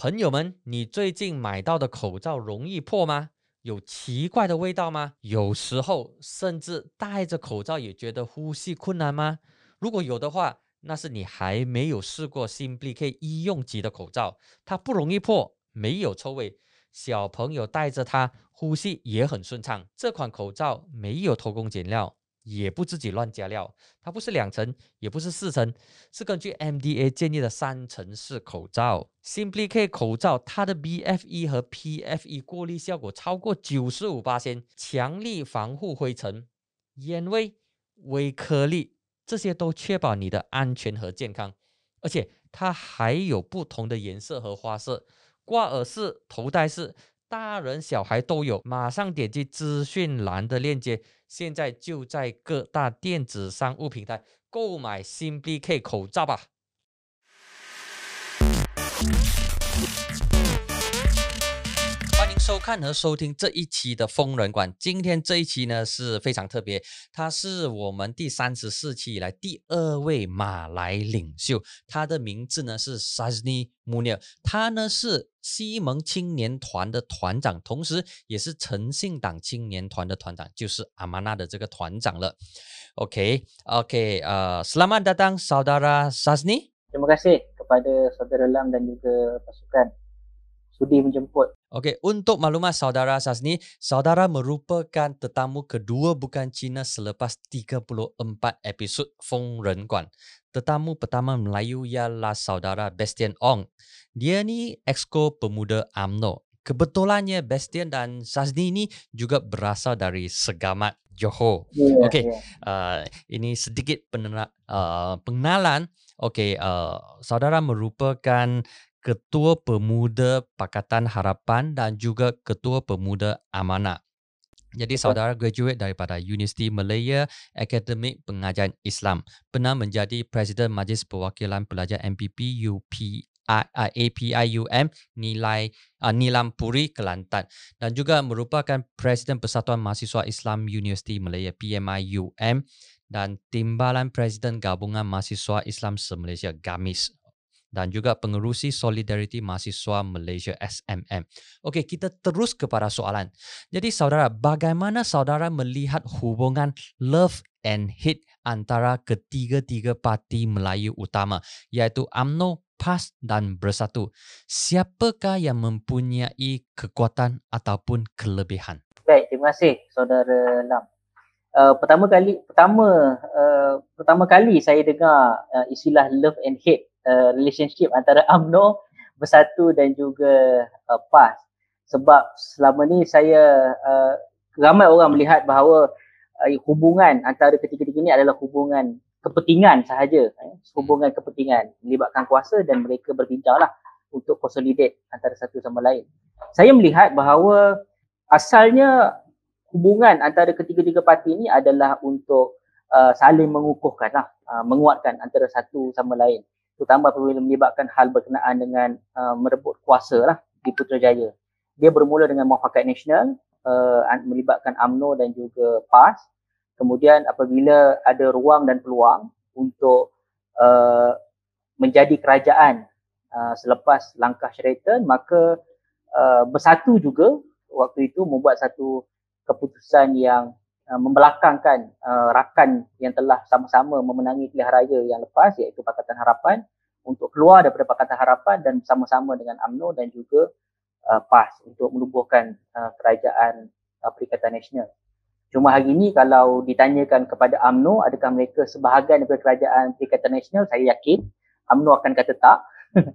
朋友们，你最近买到的口罩容易破吗？有奇怪的味道吗？有时候甚至戴着口罩也觉得呼吸困难吗？如果有的话，那是你还没有试过 Simply K 医用级的口罩，它不容易破，没有臭味，小朋友戴着它呼吸也很顺畅。这款口罩没有偷工减料。也不自己乱加料，它不是两层，也不是四层，是根据 MDA 建议的三层式口罩。Simply K 口罩，它的 BFE 和 PFE 过滤效果超过九十五八千，强力防护灰尘、烟味、微颗粒，这些都确保你的安全和健康。而且它还有不同的颜色和花色，挂耳式、头戴式。大人小孩都有，马上点击资讯栏的链接，现在就在各大电子商务平台购买新 BK 口罩吧。收看和收听这一期的疯人馆。今天这一期呢是非常特别，他是我们第三十四期以来第二位马来领袖，他的名字呢是 Sazni Munir，他呢是西蒙青年团的团长，同时也是诚信党青年团的团长，就是阿玛纳的这个团长了。OK，OK，呃，Selamat datang saudara Sazni。Terima kasih kepada saudara Lam dan juga pasukan sudi menjemput Okey, untuk maklumat saudara Sasni, saudara merupakan tetamu kedua bukan Cina selepas 34 episod Feng Ren Guan. Tetamu pertama Melayu ialah saudara Bastian Ong. Dia ni exco pemuda AMNO. Kebetulannya Bastian dan Sasni ni juga berasal dari Segamat Johor. Yeah, Okey, yeah. uh, ini sedikit penena, uh, pengenalan. Okey, uh, saudara merupakan Ketua Pemuda Pakatan Harapan dan juga Ketua Pemuda Amanah. Jadi saudara graduate daripada Universiti Malaya Akademik Pengajian Islam. Pernah menjadi Presiden Majlis Perwakilan Pelajar MPP UP APIUM nilai uh, Nilam Puri Kelantan dan juga merupakan Presiden Persatuan Mahasiswa Islam Universiti Malaya PMIUM dan Timbalan Presiden Gabungan Mahasiswa Islam Se-Malaysia GAMIS dan juga pengerusi Solidariti Mahasiswa Malaysia SMM. Okey, kita terus kepada soalan. Jadi saudara, bagaimana saudara melihat hubungan love and hate antara ketiga-tiga parti Melayu utama iaitu AMNO, PAS dan Bersatu? Siapakah yang mempunyai kekuatan ataupun kelebihan? Baik, terima kasih saudara Lam. Uh, pertama kali pertama uh, pertama kali saya dengar uh, istilah love and hate Uh, relationship antara AMNO bersatu dan juga uh, PAS sebab selama ni saya uh, ramai orang melihat bahawa uh, hubungan antara ketiga-tiga ini adalah hubungan kepentingan sahaja eh? hubungan kepentingan melibatkan kuasa dan mereka berbincanglah untuk consolidate antara satu sama lain. Saya melihat bahawa asalnya hubungan antara ketiga-tiga parti ini adalah untuk uh, saling mengukuhkan lah, uh, menguatkan antara satu sama lain terutama apabila melibatkan hal berkenaan dengan uh, merebut kuasa lah di Putrajaya. Dia bermula dengan Muafakat Nasional uh, melibatkan AMNO dan juga PAS. Kemudian apabila ada ruang dan peluang untuk uh, menjadi kerajaan uh, selepas langkah Sheraton, maka uh, bersatu juga waktu itu membuat satu keputusan yang uh, membelakangkan uh, rakan yang telah sama-sama memenangi pilihan raya yang lepas iaitu Pakatan Harapan untuk keluar daripada Pakatan Harapan dan bersama-sama dengan AMNO dan juga uh, PAS untuk menubuhkan uh, kerajaan uh, Perikatan Nasional. Cuma hari ini kalau ditanyakan kepada AMNO adakah mereka sebahagian daripada kerajaan Perikatan Nasional, saya yakin AMNO akan kata tak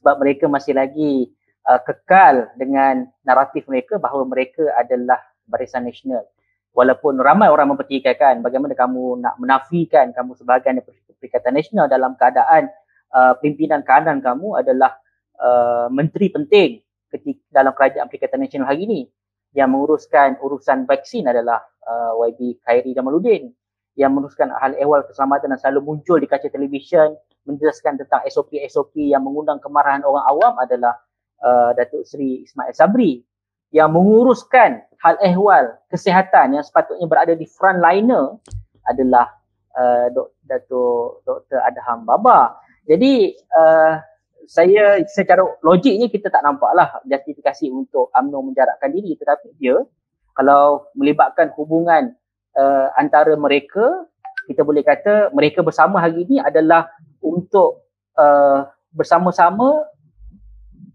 sebab mereka masih lagi uh, kekal dengan naratif mereka bahawa mereka adalah barisan nasional. Walaupun ramai orang mempertikaikan bagaimana kamu nak menafikan kamu sebahagian Perikatan Nasional dalam keadaan uh, pimpinan kanan kamu adalah uh, menteri penting ketika dalam kerajaan Perikatan Nasional hari ini. Yang menguruskan urusan vaksin adalah uh, YB Khairi Jamaluddin. Yang menguruskan hal ehwal keselamatan dan selalu muncul di kaca televisyen menjelaskan tentang SOP-SOP yang mengundang kemarahan orang awam adalah uh, Datuk Seri Ismail Sabri. Yang menguruskan hal ehwal kesihatan yang sepatutnya berada di frontliner adalah uh, Datuk Dr. Adham Baba jadi uh, saya secara logiknya kita tak nampak lah justifikasi untuk UMNO menjarakkan diri tetapi dia kalau melibatkan hubungan uh, antara mereka kita boleh kata mereka bersama hari ini adalah untuk uh, bersama-sama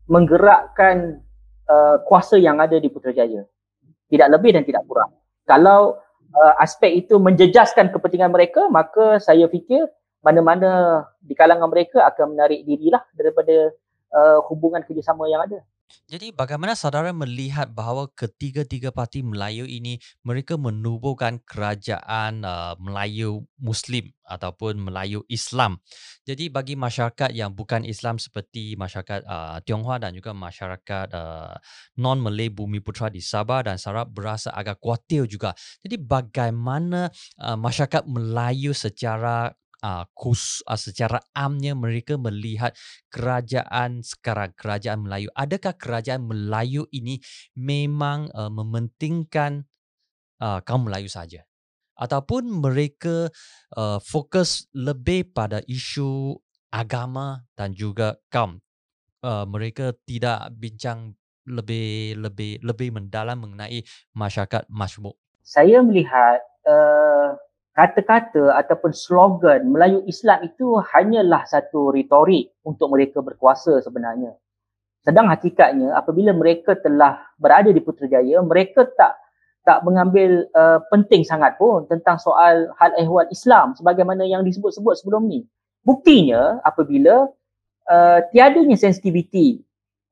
menggerakkan uh, kuasa yang ada di Putrajaya. Tidak lebih dan tidak kurang. Kalau uh, aspek itu menjejaskan kepentingan mereka, maka saya fikir mana-mana di kalangan mereka akan menarik dirilah daripada uh, hubungan kerjasama yang ada. Jadi bagaimana saudara melihat bahawa ketiga-tiga parti Melayu ini mereka menubuhkan kerajaan uh, Melayu Muslim ataupun Melayu Islam. Jadi bagi masyarakat yang bukan Islam seperti masyarakat uh, Tionghoa dan juga masyarakat uh, non-Malay Bumi Putra di Sabah dan Sarawak berasa agak kuatir juga. Jadi bagaimana uh, masyarakat Melayu secara uh, kus, uh, secara amnya mereka melihat kerajaan sekarang kerajaan Melayu. Adakah kerajaan Melayu ini memang uh, mementingkan uh, kaum Melayu saja? Ataupun mereka uh, fokus lebih pada isu agama dan juga kaum? Uh, mereka tidak bincang lebih lebih lebih mendalam mengenai masyarakat majmuk. Saya melihat uh, kata-kata ataupun slogan Melayu Islam itu hanyalah satu retorik untuk mereka berkuasa sebenarnya. Sedang hakikatnya apabila mereka telah berada di Putrajaya, mereka tak tak mengambil uh, penting sangat pun tentang soal hal ehwal Islam sebagaimana yang disebut-sebut sebelum ni. Buktinya apabila uh, tiadanya sensitiviti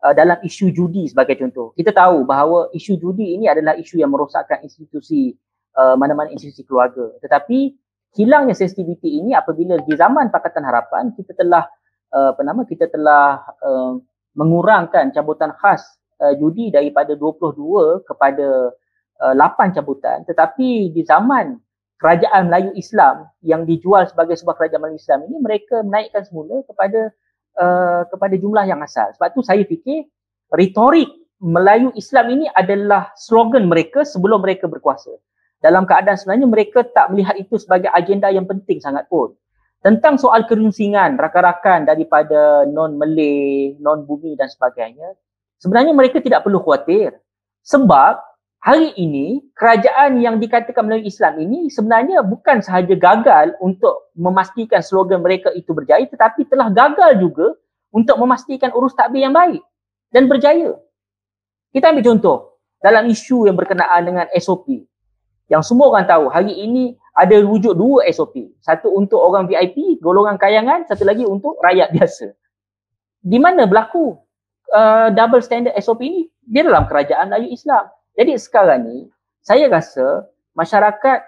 uh, dalam isu judi sebagai contoh. Kita tahu bahawa isu judi ini adalah isu yang merosakkan institusi uh, mana-mana institusi keluarga. Tetapi hilangnya sensitiviti ini apabila di zaman Pakatan Harapan kita telah uh, apa nama kita telah uh, mengurangkan cabutan khas uh, judi daripada 22 kepada uh, 8 cabutan tetapi di zaman kerajaan Melayu Islam yang dijual sebagai sebuah kerajaan Melayu Islam ini mereka menaikkan semula kepada uh, kepada jumlah yang asal. Sebab tu saya fikir retorik Melayu Islam ini adalah slogan mereka sebelum mereka berkuasa dalam keadaan sebenarnya mereka tak melihat itu sebagai agenda yang penting sangat pun. Tentang soal kerunsingan rakan-rakan daripada non-Malay, non-bumi dan sebagainya, sebenarnya mereka tidak perlu khawatir. Sebab hari ini kerajaan yang dikatakan melalui Islam ini sebenarnya bukan sahaja gagal untuk memastikan slogan mereka itu berjaya tetapi telah gagal juga untuk memastikan urus takbir yang baik dan berjaya. Kita ambil contoh dalam isu yang berkenaan dengan SOP yang semua orang tahu hari ini ada wujud dua SOP. Satu untuk orang VIP, golongan kayangan, satu lagi untuk rakyat biasa. Di mana berlaku uh, double standard SOP ini? Dia dalam kerajaan Melayu Islam. Jadi sekarang ni, saya rasa masyarakat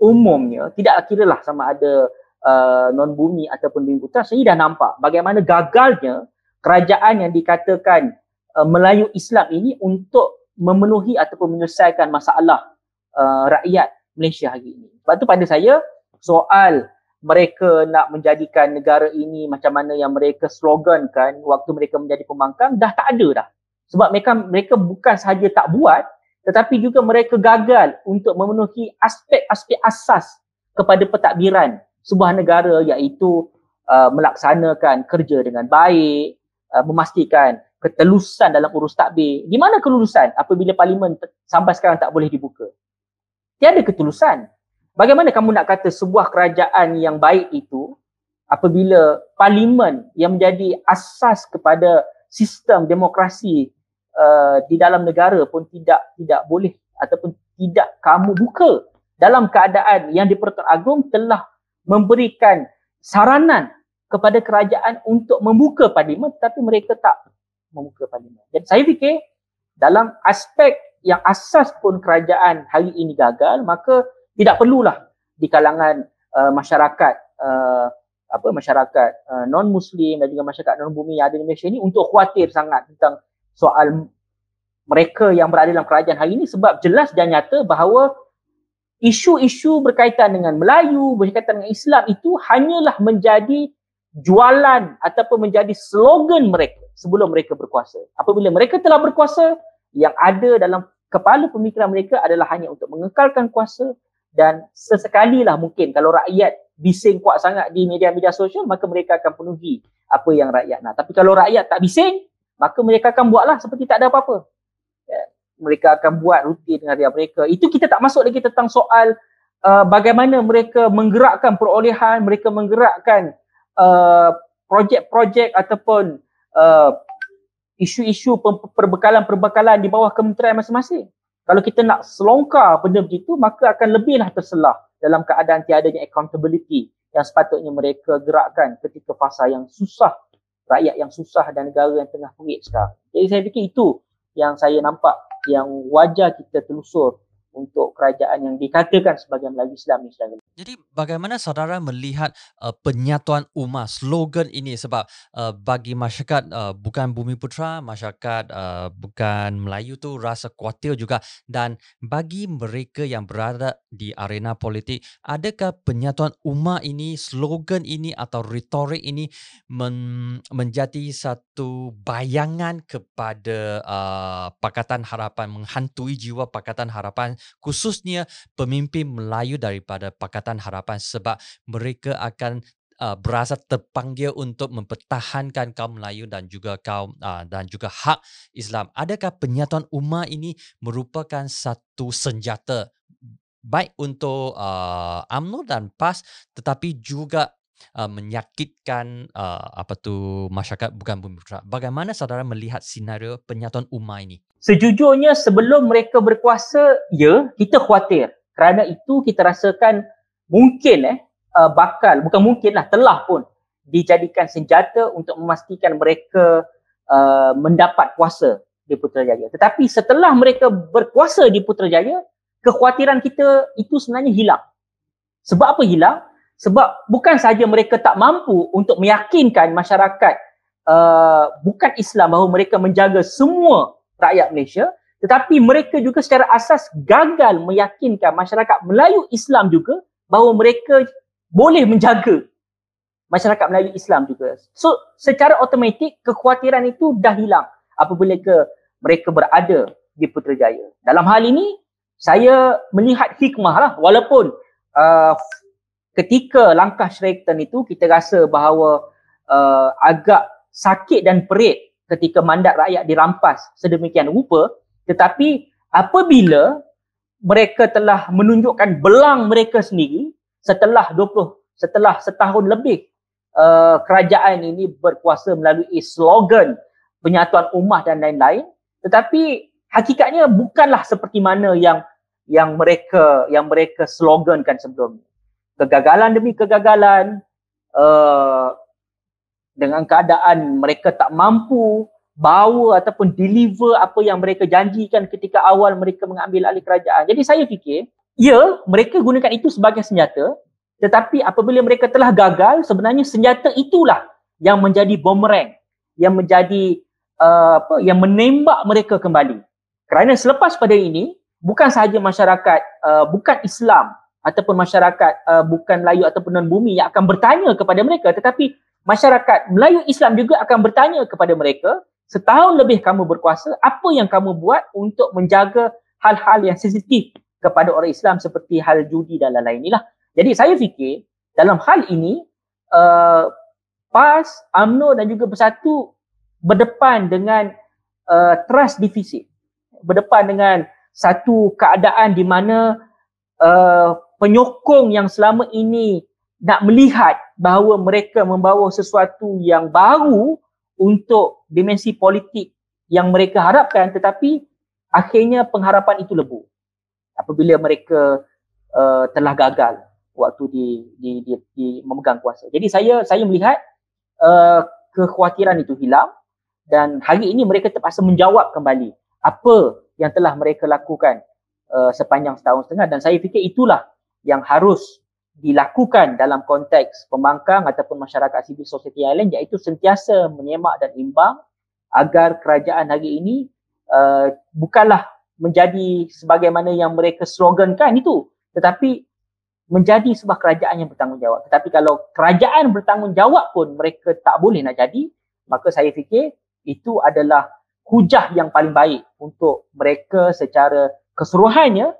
umumnya tidak kira lah sama ada uh, non-bumi ataupun bumi putra, saya dah nampak bagaimana gagalnya kerajaan yang dikatakan uh, Melayu Islam ini untuk memenuhi ataupun menyelesaikan masalah uh, rakyat Malaysia hari ini. Sebab tu pada saya soal mereka nak menjadikan negara ini macam mana yang mereka slogankan waktu mereka menjadi pembangkang dah tak ada dah. Sebab mereka mereka bukan sahaja tak buat tetapi juga mereka gagal untuk memenuhi aspek-aspek asas kepada pentadbiran sebuah negara iaitu uh, melaksanakan kerja dengan baik, uh, memastikan ketelusan dalam urus takbir. Di mana kelulusan apabila parlimen sampai sekarang tak boleh dibuka? Tiada ketulusan. Bagaimana kamu nak kata sebuah kerajaan yang baik itu apabila parlimen yang menjadi asas kepada sistem demokrasi uh, di dalam negara pun tidak tidak boleh ataupun tidak kamu buka dalam keadaan yang di-Pertuan Agong telah memberikan saranan kepada kerajaan untuk membuka parlimen tetapi mereka tak membuka parlimen. Jadi saya fikir dalam aspek yang asas pun kerajaan hari ini gagal maka tidak perlulah di kalangan uh, masyarakat uh, apa masyarakat uh, non muslim dan juga masyarakat non bumi yang ada di Malaysia ini untuk khawatir sangat tentang soal mereka yang berada dalam kerajaan hari ini sebab jelas dan nyata bahawa isu-isu berkaitan dengan Melayu berkaitan dengan Islam itu hanyalah menjadi jualan ataupun menjadi slogan mereka sebelum mereka berkuasa. Apabila mereka telah berkuasa yang ada dalam kepala pemikiran mereka adalah hanya untuk mengekalkan kuasa dan sesekali lah mungkin kalau rakyat bising kuat sangat di media-media sosial maka mereka akan penuhi apa yang rakyat nak. Tapi kalau rakyat tak bising maka mereka akan buatlah seperti tak ada apa-apa. Ya, mereka akan buat rutin dengan harian mereka. Itu kita tak masuk lagi tentang soal uh, bagaimana mereka menggerakkan perolehan, mereka menggerakkan uh, projek-projek ataupun uh, isu-isu perbekalan-perbekalan di bawah kementerian masing-masing. Kalau kita nak selongkar benda begitu, maka akan lebihlah terselah dalam keadaan tiadanya accountability yang sepatutnya mereka gerakkan ketika fasa yang susah, rakyat yang susah dan negara yang tengah perit sekarang. Jadi saya fikir itu yang saya nampak yang wajar kita telusur untuk kerajaan yang dikatakan sebagai Melayu Islam sekarang. Jadi bagaimana saudara melihat uh, penyatuan umat slogan ini sebab uh, bagi masyarakat uh, bukan Bumi Putra, masyarakat uh, bukan Melayu tu rasa khawatir juga dan bagi mereka yang berada di arena politik adakah penyatuan umat ini slogan ini atau retorik ini men- menjadi satu bayangan kepada uh, Pakatan Harapan menghantui jiwa Pakatan Harapan khususnya pemimpin Melayu daripada Pakatan Harapan sebab mereka akan uh, berasa terpanggil untuk mempertahankan kaum Melayu dan juga kaum uh, dan juga hak Islam. Adakah penyatuan umat ini merupakan satu senjata baik untuk uh, UMNO dan PAS tetapi juga uh, menyakitkan uh, apa tu masyarakat bukan bumi. Bagaimana saudara melihat senario penyatuan umat ini? Sejujurnya sebelum mereka berkuasa, ya, kita khawatir. Kerana itu kita rasakan mungkin eh uh, bakal bukan mungkin lah telah pun dijadikan senjata untuk memastikan mereka uh, mendapat kuasa di Putrajaya. Tetapi setelah mereka berkuasa di Putrajaya, kekhawatiran kita itu sebenarnya hilang. Sebab apa hilang? Sebab bukan saja mereka tak mampu untuk meyakinkan masyarakat uh, bukan Islam bahawa mereka menjaga semua rakyat Malaysia, tetapi mereka juga secara asas gagal meyakinkan masyarakat Melayu Islam juga bahawa mereka boleh menjaga masyarakat Melayu Islam juga. So secara automatik kekhawatiran itu dah hilang apabila ke mereka berada di Putrajaya. Dalam hal ini saya melihat hikmah lah walaupun uh, ketika langkah Sheraton itu kita rasa bahawa uh, agak sakit dan perit ketika mandat rakyat dirampas sedemikian rupa. Tetapi apabila mereka telah menunjukkan belang mereka sendiri setelah 20 setelah setahun lebih uh, kerajaan ini berkuasa melalui slogan penyatuan ummah dan lain-lain tetapi hakikatnya bukanlah seperti mana yang yang mereka yang mereka slogankan sebelumnya kegagalan demi kegagalan uh, dengan keadaan mereka tak mampu bawa ataupun deliver apa yang mereka janjikan ketika awal mereka mengambil alih kerajaan. Jadi saya fikir, ya mereka gunakan itu sebagai senjata tetapi apabila mereka telah gagal sebenarnya senjata itulah yang menjadi bumerang yang menjadi uh, apa yang menembak mereka kembali. Kerana selepas pada ini bukan sahaja masyarakat uh, bukan Islam ataupun masyarakat uh, bukan Melayu ataupun non-bumi yang akan bertanya kepada mereka tetapi masyarakat Melayu Islam juga akan bertanya kepada mereka setahun lebih kamu berkuasa apa yang kamu buat untuk menjaga hal-hal yang sensitif kepada orang Islam seperti hal judi dan lain-lain inilah jadi saya fikir dalam hal ini uh, PAS, UMNO dan juga Bersatu berdepan dengan uh, trust deficit berdepan dengan satu keadaan di mana uh, penyokong yang selama ini nak melihat bahawa mereka membawa sesuatu yang baru untuk dimensi politik yang mereka harapkan tetapi akhirnya pengharapan itu lebu apabila mereka uh, telah gagal waktu di, di, di, di memegang kuasa. Jadi saya saya melihat uh, kekhawatiran itu hilang dan hari ini mereka terpaksa menjawab kembali apa yang telah mereka lakukan uh, sepanjang setahun setengah dan saya fikir itulah yang harus dilakukan dalam konteks pembangkang ataupun masyarakat civil society lain iaitu sentiasa menyemak dan imbang agar kerajaan hari ini uh, bukanlah menjadi sebagaimana yang mereka slogankan itu tetapi menjadi sebuah kerajaan yang bertanggungjawab. Tetapi kalau kerajaan bertanggungjawab pun mereka tak boleh nak jadi maka saya fikir itu adalah hujah yang paling baik untuk mereka secara keseluruhannya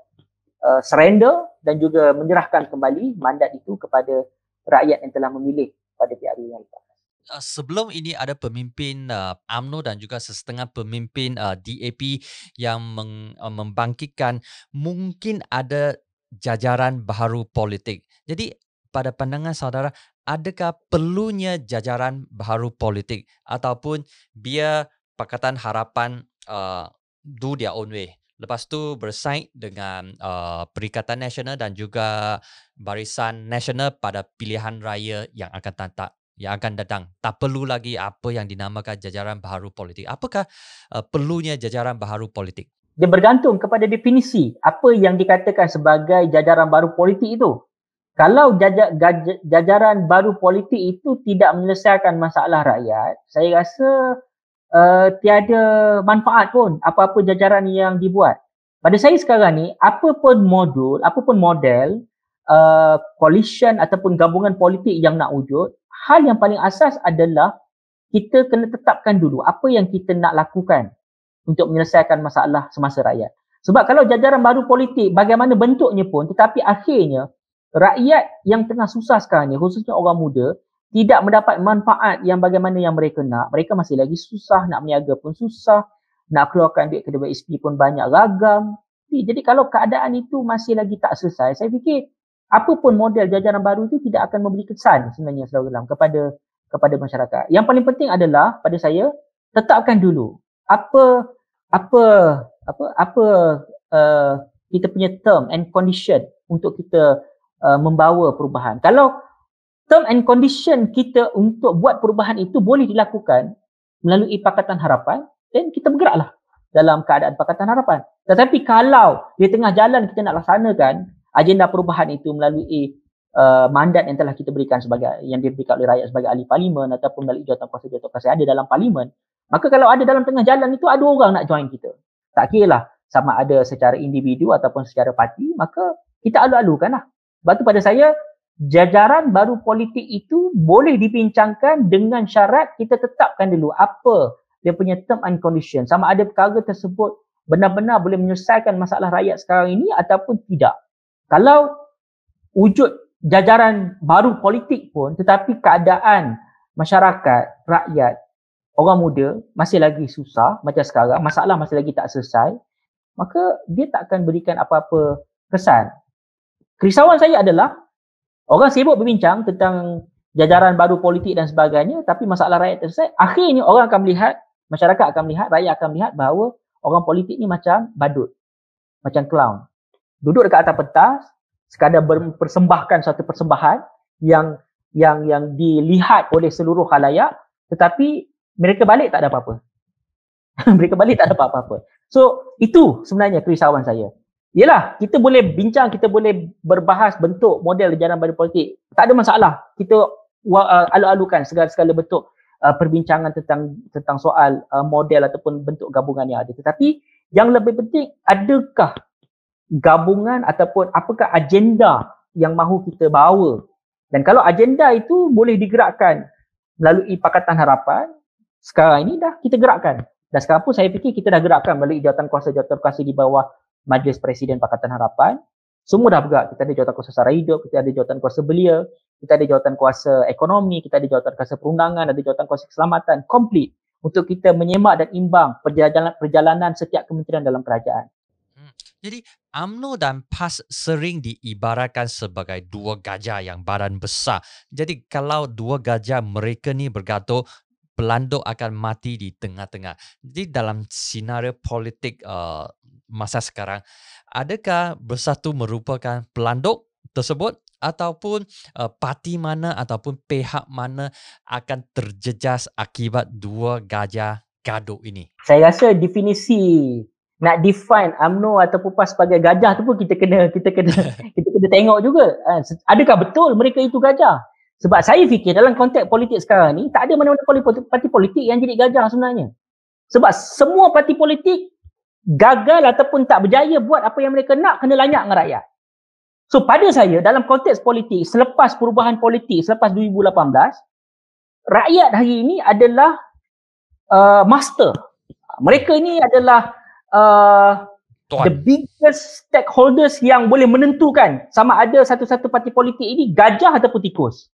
uh, surrender dan juga menyerahkan kembali mandat itu kepada rakyat yang telah memilih pada PRU yang lepas. Uh, sebelum ini ada pemimpin uh, AMNO dan juga setengah pemimpin uh, DAP yang meng, uh, membangkitkan mungkin ada jajaran baru politik. Jadi pada pandangan saudara, adakah perlunya jajaran baru politik ataupun biar Pakatan Harapan uh, do their own way? Lepas tu bersaing dengan uh, Perikatan Nasional dan juga Barisan Nasional pada pilihan raya yang akan datang yang akan datang. Tak perlu lagi apa yang dinamakan jajaran baharu politik. Apakah uh, perlunya jajaran baharu politik? Dia bergantung kepada definisi apa yang dikatakan sebagai jajaran baru politik itu. Kalau jaja, gaj, jajaran baru politik itu tidak menyelesaikan masalah rakyat, saya rasa uh, tiada manfaat pun apa-apa jajaran yang dibuat. Pada saya sekarang ni, apa pun modul, apa pun model, uh, coalition ataupun gabungan politik yang nak wujud, hal yang paling asas adalah kita kena tetapkan dulu apa yang kita nak lakukan untuk menyelesaikan masalah semasa rakyat. Sebab kalau jajaran baru politik bagaimana bentuknya pun tetapi akhirnya rakyat yang tengah susah sekarang ni khususnya orang muda tidak mendapat manfaat yang bagaimana yang mereka nak. Mereka masih lagi susah nak meniaga pun susah, nak keluarkan duit kedua SP pun banyak ragam. Jadi kalau keadaan itu masih lagi tak selesai, saya fikir apa pun model jajaran baru itu tidak akan memberi kesan sebenarnya saudara dalam kepada kepada masyarakat. Yang paling penting adalah pada saya tetapkan dulu apa apa apa apa uh, kita punya term and condition untuk kita uh, membawa perubahan. Kalau term and condition kita untuk buat perubahan itu boleh dilakukan melalui Pakatan Harapan, dan kita bergeraklah dalam keadaan Pakatan Harapan. Tetapi kalau di tengah jalan kita nak laksanakan agenda perubahan itu melalui uh, mandat yang telah kita berikan sebagai yang diberikan oleh rakyat sebagai ahli parlimen ataupun melalui jawatan kuasa jawatan kuasa ada dalam parlimen maka kalau ada dalam tengah jalan itu ada orang nak join kita tak kira lah sama ada secara individu ataupun secara parti maka kita alu-alukan lah sebab tu pada saya jajaran baru politik itu boleh dibincangkan dengan syarat kita tetapkan dulu apa dia punya term and condition sama ada perkara tersebut benar-benar boleh menyelesaikan masalah rakyat sekarang ini ataupun tidak kalau wujud jajaran baru politik pun tetapi keadaan masyarakat, rakyat, orang muda masih lagi susah macam sekarang, masalah masih lagi tak selesai, maka dia tak akan berikan apa-apa kesan. Kerisauan saya adalah orang sibuk berbincang tentang jajaran baru politik dan sebagainya tapi masalah rakyat selesai, akhirnya orang akan melihat, masyarakat akan melihat, rakyat akan melihat bahawa orang politik ni macam badut, macam clown duduk dekat atas pentas sekadar mempersembahkan satu persembahan yang yang yang dilihat oleh seluruh khalayak tetapi mereka balik tak ada apa-apa. mereka balik tak ada apa-apa. So itu sebenarnya kerisauan saya. Yalah, kita boleh bincang, kita boleh berbahas bentuk model jalan badan politik. Tak ada masalah. Kita uh, alu-alukan segala-segala bentuk uh, perbincangan tentang tentang soal uh, model ataupun bentuk gabungan yang ada. Tetapi yang lebih penting, adakah gabungan ataupun apakah agenda yang mahu kita bawa. Dan kalau agenda itu boleh digerakkan melalui Pakatan Harapan, sekarang ini dah kita gerakkan. Dan sekarang pun saya fikir kita dah gerakkan melalui jawatan kuasa-jawatan kuasa di bawah Majlis Presiden Pakatan Harapan. Semua dah bergerak. Kita ada jawatan kuasa sara hidup, kita ada jawatan kuasa belia, kita ada jawatan kuasa ekonomi, kita ada jawatan kuasa perundangan, ada jawatan kuasa keselamatan. Komplit untuk kita menyemak dan imbang perjalanan, perjalanan setiap kementerian dalam kerajaan. Jadi AMNO dan PAS sering diibaratkan sebagai dua gajah yang badan besar. Jadi kalau dua gajah mereka ni bergaduh, pelanduk akan mati di tengah-tengah. Jadi dalam senario politik uh, masa sekarang, adakah bersatu merupakan pelanduk tersebut ataupun uh, parti mana ataupun pihak mana akan terjejas akibat dua gajah gaduh ini? Saya rasa definisi nak define UMNO ataupun PAS sebagai gajah tu pun kita kena kita kena kita kena tengok juga ha, adakah betul mereka itu gajah sebab saya fikir dalam konteks politik sekarang ni tak ada mana-mana parti politik yang jadi gajah sebenarnya. Sebab semua parti politik gagal ataupun tak berjaya buat apa yang mereka nak kena lanyak dengan rakyat. So pada saya dalam konteks politik selepas perubahan politik selepas 2018 rakyat hari ini adalah uh, master. Mereka ini adalah uh, the biggest stakeholders yang boleh menentukan sama ada satu-satu parti politik ini gajah ataupun tikus.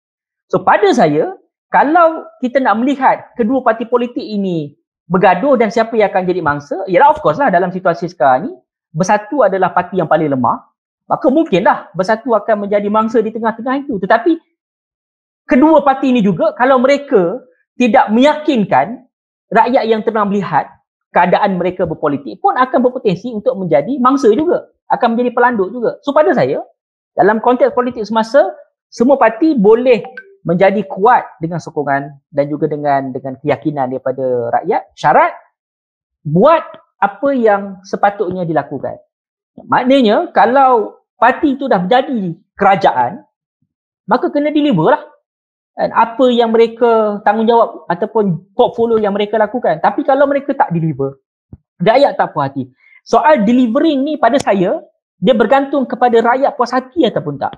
So pada saya, kalau kita nak melihat kedua parti politik ini bergaduh dan siapa yang akan jadi mangsa, ialah of course lah dalam situasi sekarang ni, bersatu adalah parti yang paling lemah, maka mungkinlah bersatu akan menjadi mangsa di tengah-tengah itu. Tetapi kedua parti ini juga kalau mereka tidak meyakinkan rakyat yang tengah melihat keadaan mereka berpolitik pun akan berpotensi untuk menjadi mangsa juga akan menjadi pelanduk juga so pada saya dalam konteks politik semasa semua parti boleh menjadi kuat dengan sokongan dan juga dengan dengan keyakinan daripada rakyat syarat buat apa yang sepatutnya dilakukan maknanya kalau parti itu dah menjadi kerajaan maka kena deliver lah kan, apa yang mereka tanggungjawab ataupun portfolio yang mereka lakukan. Tapi kalau mereka tak deliver, rakyat tak puas hati. Soal delivering ni pada saya, dia bergantung kepada rakyat puas hati ataupun tak.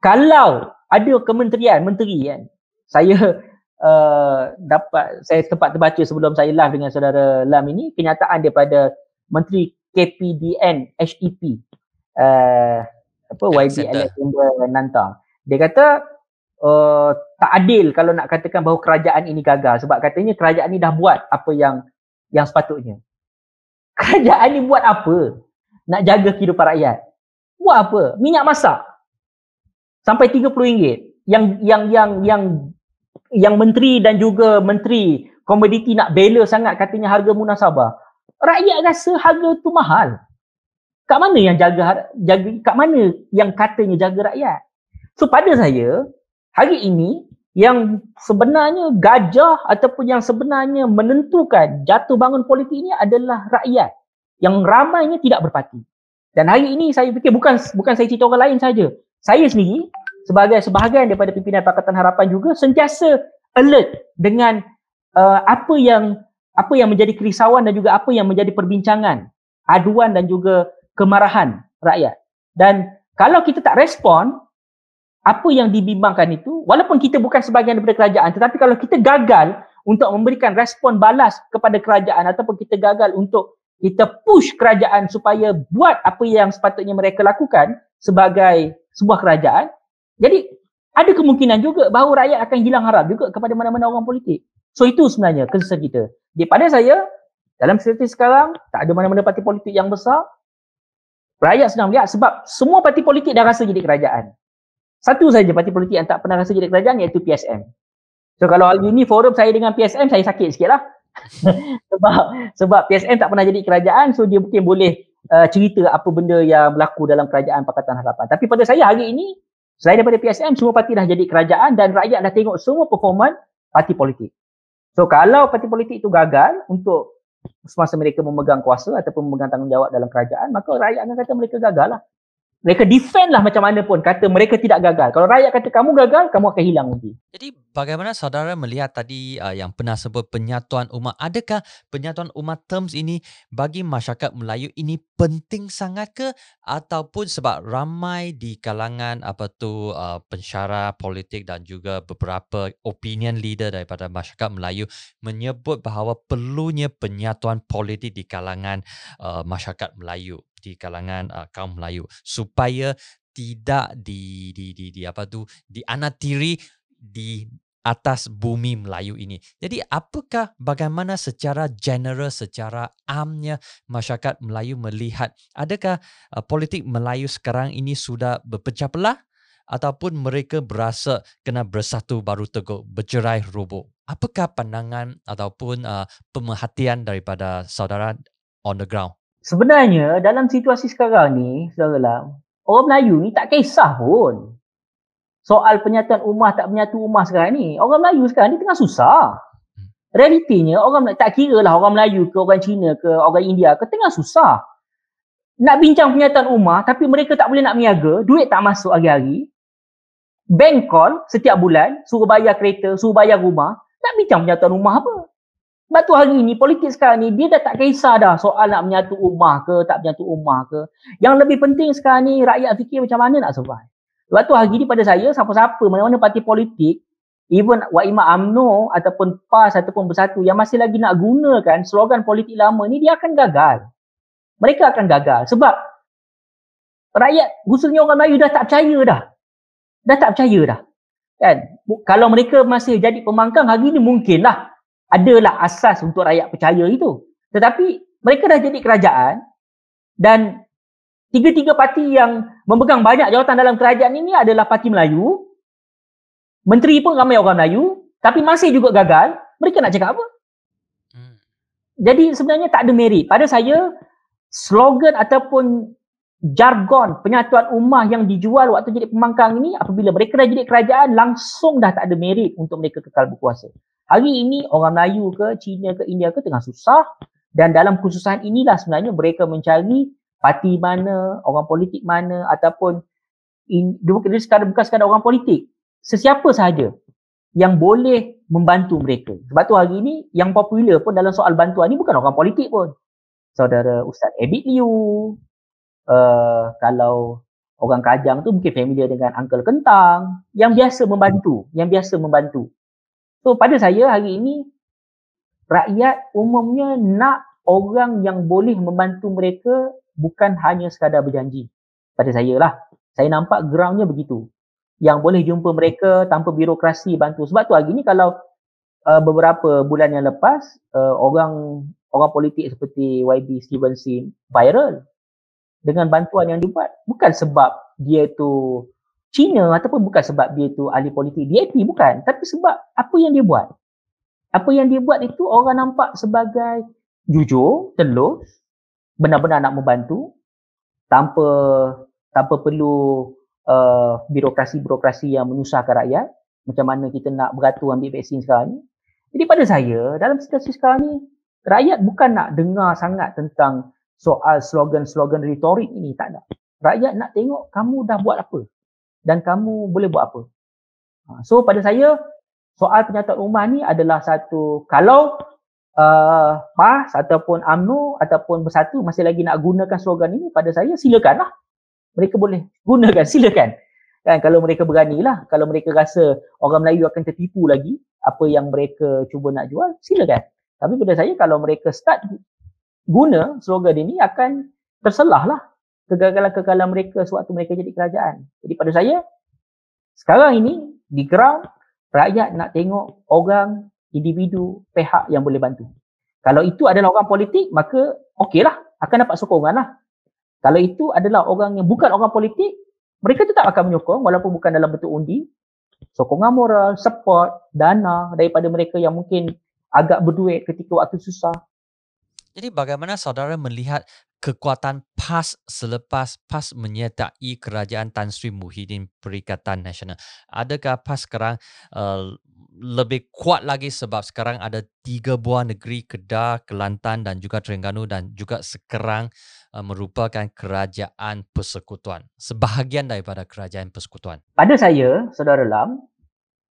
Kalau ada kementerian, menteri kan, saya uh, dapat, saya tempat terbaca sebelum saya live dengan saudara Lam ini, kenyataan daripada Menteri KPDN HEP, uh, apa, YB Alexander Nantang. Dia kata, uh, tak adil kalau nak katakan bahawa kerajaan ini gagal sebab katanya kerajaan ini dah buat apa yang yang sepatutnya. Kerajaan ini buat apa? Nak jaga kehidupan rakyat. Buat apa? Minyak masak. Sampai RM30 yang yang yang yang yang menteri dan juga menteri komoditi nak bela sangat katanya harga munasabah. Rakyat rasa harga tu mahal. Kat mana yang jaga jaga kat mana yang katanya jaga rakyat? So pada saya hari ini yang sebenarnya gajah ataupun yang sebenarnya menentukan jatuh bangun politik ini adalah rakyat yang ramainya tidak berparti. Dan hari ini saya fikir bukan bukan saya cerita orang lain saja. Saya sendiri sebagai sebahagian daripada pimpinan Pakatan Harapan juga sentiasa alert dengan uh, apa yang apa yang menjadi kerisauan dan juga apa yang menjadi perbincangan, aduan dan juga kemarahan rakyat. Dan kalau kita tak respon, apa yang dibimbangkan itu walaupun kita bukan sebahagian daripada kerajaan tetapi kalau kita gagal untuk memberikan respon balas kepada kerajaan ataupun kita gagal untuk kita push kerajaan supaya buat apa yang sepatutnya mereka lakukan sebagai sebuah kerajaan. Jadi ada kemungkinan juga bahawa rakyat akan hilang harap juga kepada mana-mana orang politik. So itu sebenarnya kesan kita. Daripada saya dalam situasi sekarang tak ada mana-mana parti politik yang besar. Rakyat senang melihat sebab semua parti politik dah rasa jadi kerajaan. Satu saja parti politik yang tak pernah rasa jadi kerajaan iaitu PSM. So kalau hari ini forum saya dengan PSM, saya sakit sikit lah. sebab, sebab PSM tak pernah jadi kerajaan, so dia mungkin boleh uh, cerita apa benda yang berlaku dalam kerajaan Pakatan Harapan. Tapi pada saya hari ini, selain daripada PSM, semua parti dah jadi kerajaan dan rakyat dah tengok semua performan parti politik. So kalau parti politik itu gagal untuk semasa mereka memegang kuasa ataupun memegang tanggungjawab dalam kerajaan, maka rakyat akan kata mereka gagal lah mereka defend lah macam mana pun kata mereka tidak gagal. Kalau rakyat kata kamu gagal, kamu akan hilang nanti. Jadi bagaimana saudara melihat tadi uh, yang pernah sebut penyatuan umat? Adakah penyatuan umat terms ini bagi masyarakat Melayu ini penting sangat ke ataupun sebab ramai di kalangan apa tu uh, pensyarah politik dan juga beberapa opinion leader daripada masyarakat Melayu menyebut bahawa perlunya penyatuan politik di kalangan uh, masyarakat Melayu di kalangan uh, kaum Melayu supaya tidak di di di, di apa tu dianatiri di atas bumi Melayu ini. Jadi apakah bagaimana secara general secara amnya masyarakat Melayu melihat adakah uh, politik Melayu sekarang ini sudah berpecah belah ataupun mereka berasa kena bersatu baru teguh bercerai roboh. Apakah pandangan ataupun uh, pemerhatian daripada saudara on the ground? Sebenarnya dalam situasi sekarang ni, saudara Lam, orang Melayu ni tak kisah pun. Soal penyatuan umat tak menyatu umat sekarang ni. Orang Melayu sekarang ni tengah susah. Realitinya orang tak kira lah orang Melayu ke orang Cina ke orang India ke tengah susah. Nak bincang penyatuan umat tapi mereka tak boleh nak meniaga, duit tak masuk hari-hari. Bank call setiap bulan, suruh bayar kereta, suruh bayar rumah. Nak bincang penyatuan rumah apa? Sebab tu hari ni politik sekarang ni dia dah tak kisah dah soal nak menyatu ummah ke tak menyatu ummah ke. Yang lebih penting sekarang ni rakyat fikir macam mana nak survive. Sebab tu hari ni pada saya siapa-siapa mana-mana parti politik even Waima Amno ataupun PAS ataupun Bersatu yang masih lagi nak gunakan slogan politik lama ni dia akan gagal. Mereka akan gagal sebab rakyat khususnya orang Melayu dah tak percaya dah. Dah tak percaya dah. Kan? kalau mereka masih jadi pembangkang hari ini mungkinlah adalah asas untuk rakyat percaya itu. Tetapi mereka dah jadi kerajaan dan tiga-tiga parti yang memegang banyak jawatan dalam kerajaan ini adalah parti Melayu. Menteri pun ramai orang Melayu tapi masih juga gagal. Mereka nak cakap apa? Hmm. Jadi sebenarnya tak ada merit. Pada saya slogan ataupun jargon penyatuan ummah yang dijual waktu jadi pembangkang ini apabila mereka dah jadi kerajaan langsung dah tak ada merit untuk mereka kekal berkuasa. Hari ini orang Melayu ke Cina ke India ke tengah susah dan dalam kesusahan inilah sebenarnya mereka mencari parti mana, orang politik mana ataupun in, bukan sekadar bukan sekadar orang politik. Sesiapa sahaja yang boleh membantu mereka. Sebab tu hari ini yang popular pun dalam soal bantuan ni bukan orang politik pun. Saudara Ustaz Ebit Liu, uh, kalau orang Kajang tu mungkin familiar dengan Uncle Kentang yang biasa membantu, yang biasa membantu. So pada saya hari ini rakyat umumnya nak orang yang boleh membantu mereka bukan hanya sekadar berjanji. Pada saya lah. Saya nampak groundnya begitu. Yang boleh jumpa mereka tanpa birokrasi bantu. Sebab tu hari ini kalau uh, beberapa bulan yang lepas uh, orang orang politik seperti YB Stevenson viral dengan bantuan yang dibuat bukan sebab dia tu Cina ataupun bukan sebab dia tu ahli politik DAP bukan. Tapi sebab apa yang dia buat? Apa yang dia buat itu orang nampak sebagai jujur telus benar-benar nak membantu tanpa tanpa perlu uh, birokrasi-birokrasi yang menyusahkan rakyat. Macam mana kita nak beratur ambil vaksin sekarang ni. Jadi pada saya dalam situasi sekarang ni rakyat bukan nak dengar sangat tentang soal slogan-slogan retorik ini tak ada. Rakyat nak tengok kamu dah buat apa dan kamu boleh buat apa. Ha, so pada saya soal penyataan rumah ni adalah satu kalau uh, PAS ataupun AMNO ataupun Bersatu masih lagi nak gunakan slogan ini pada saya silakanlah. Mereka boleh gunakan silakan. Kan kalau mereka beranilah, kalau mereka rasa orang Melayu akan tertipu lagi apa yang mereka cuba nak jual, silakan. Tapi pada saya kalau mereka start guna slogan ini akan terselah lah kegagalan-kegagalan mereka sewaktu mereka jadi kerajaan. Jadi pada saya, sekarang ini di ground, rakyat nak tengok orang, individu, pihak yang boleh bantu. Kalau itu adalah orang politik, maka okeylah, akan dapat sokongan lah. Kalau itu adalah orang yang bukan orang politik, mereka tetap akan menyokong walaupun bukan dalam bentuk undi. Sokongan moral, support, dana daripada mereka yang mungkin agak berduit ketika waktu susah. Jadi bagaimana saudara melihat kekuatan PAS selepas PAS menyertai kerajaan Tan Sri Muhyiddin Perikatan Nasional? Adakah PAS sekarang uh, lebih kuat lagi sebab sekarang ada tiga buah negeri Kedah, Kelantan dan juga Terengganu dan juga sekarang uh, merupakan kerajaan persekutuan. Sebahagian daripada kerajaan persekutuan. Pada saya, Saudara Lam,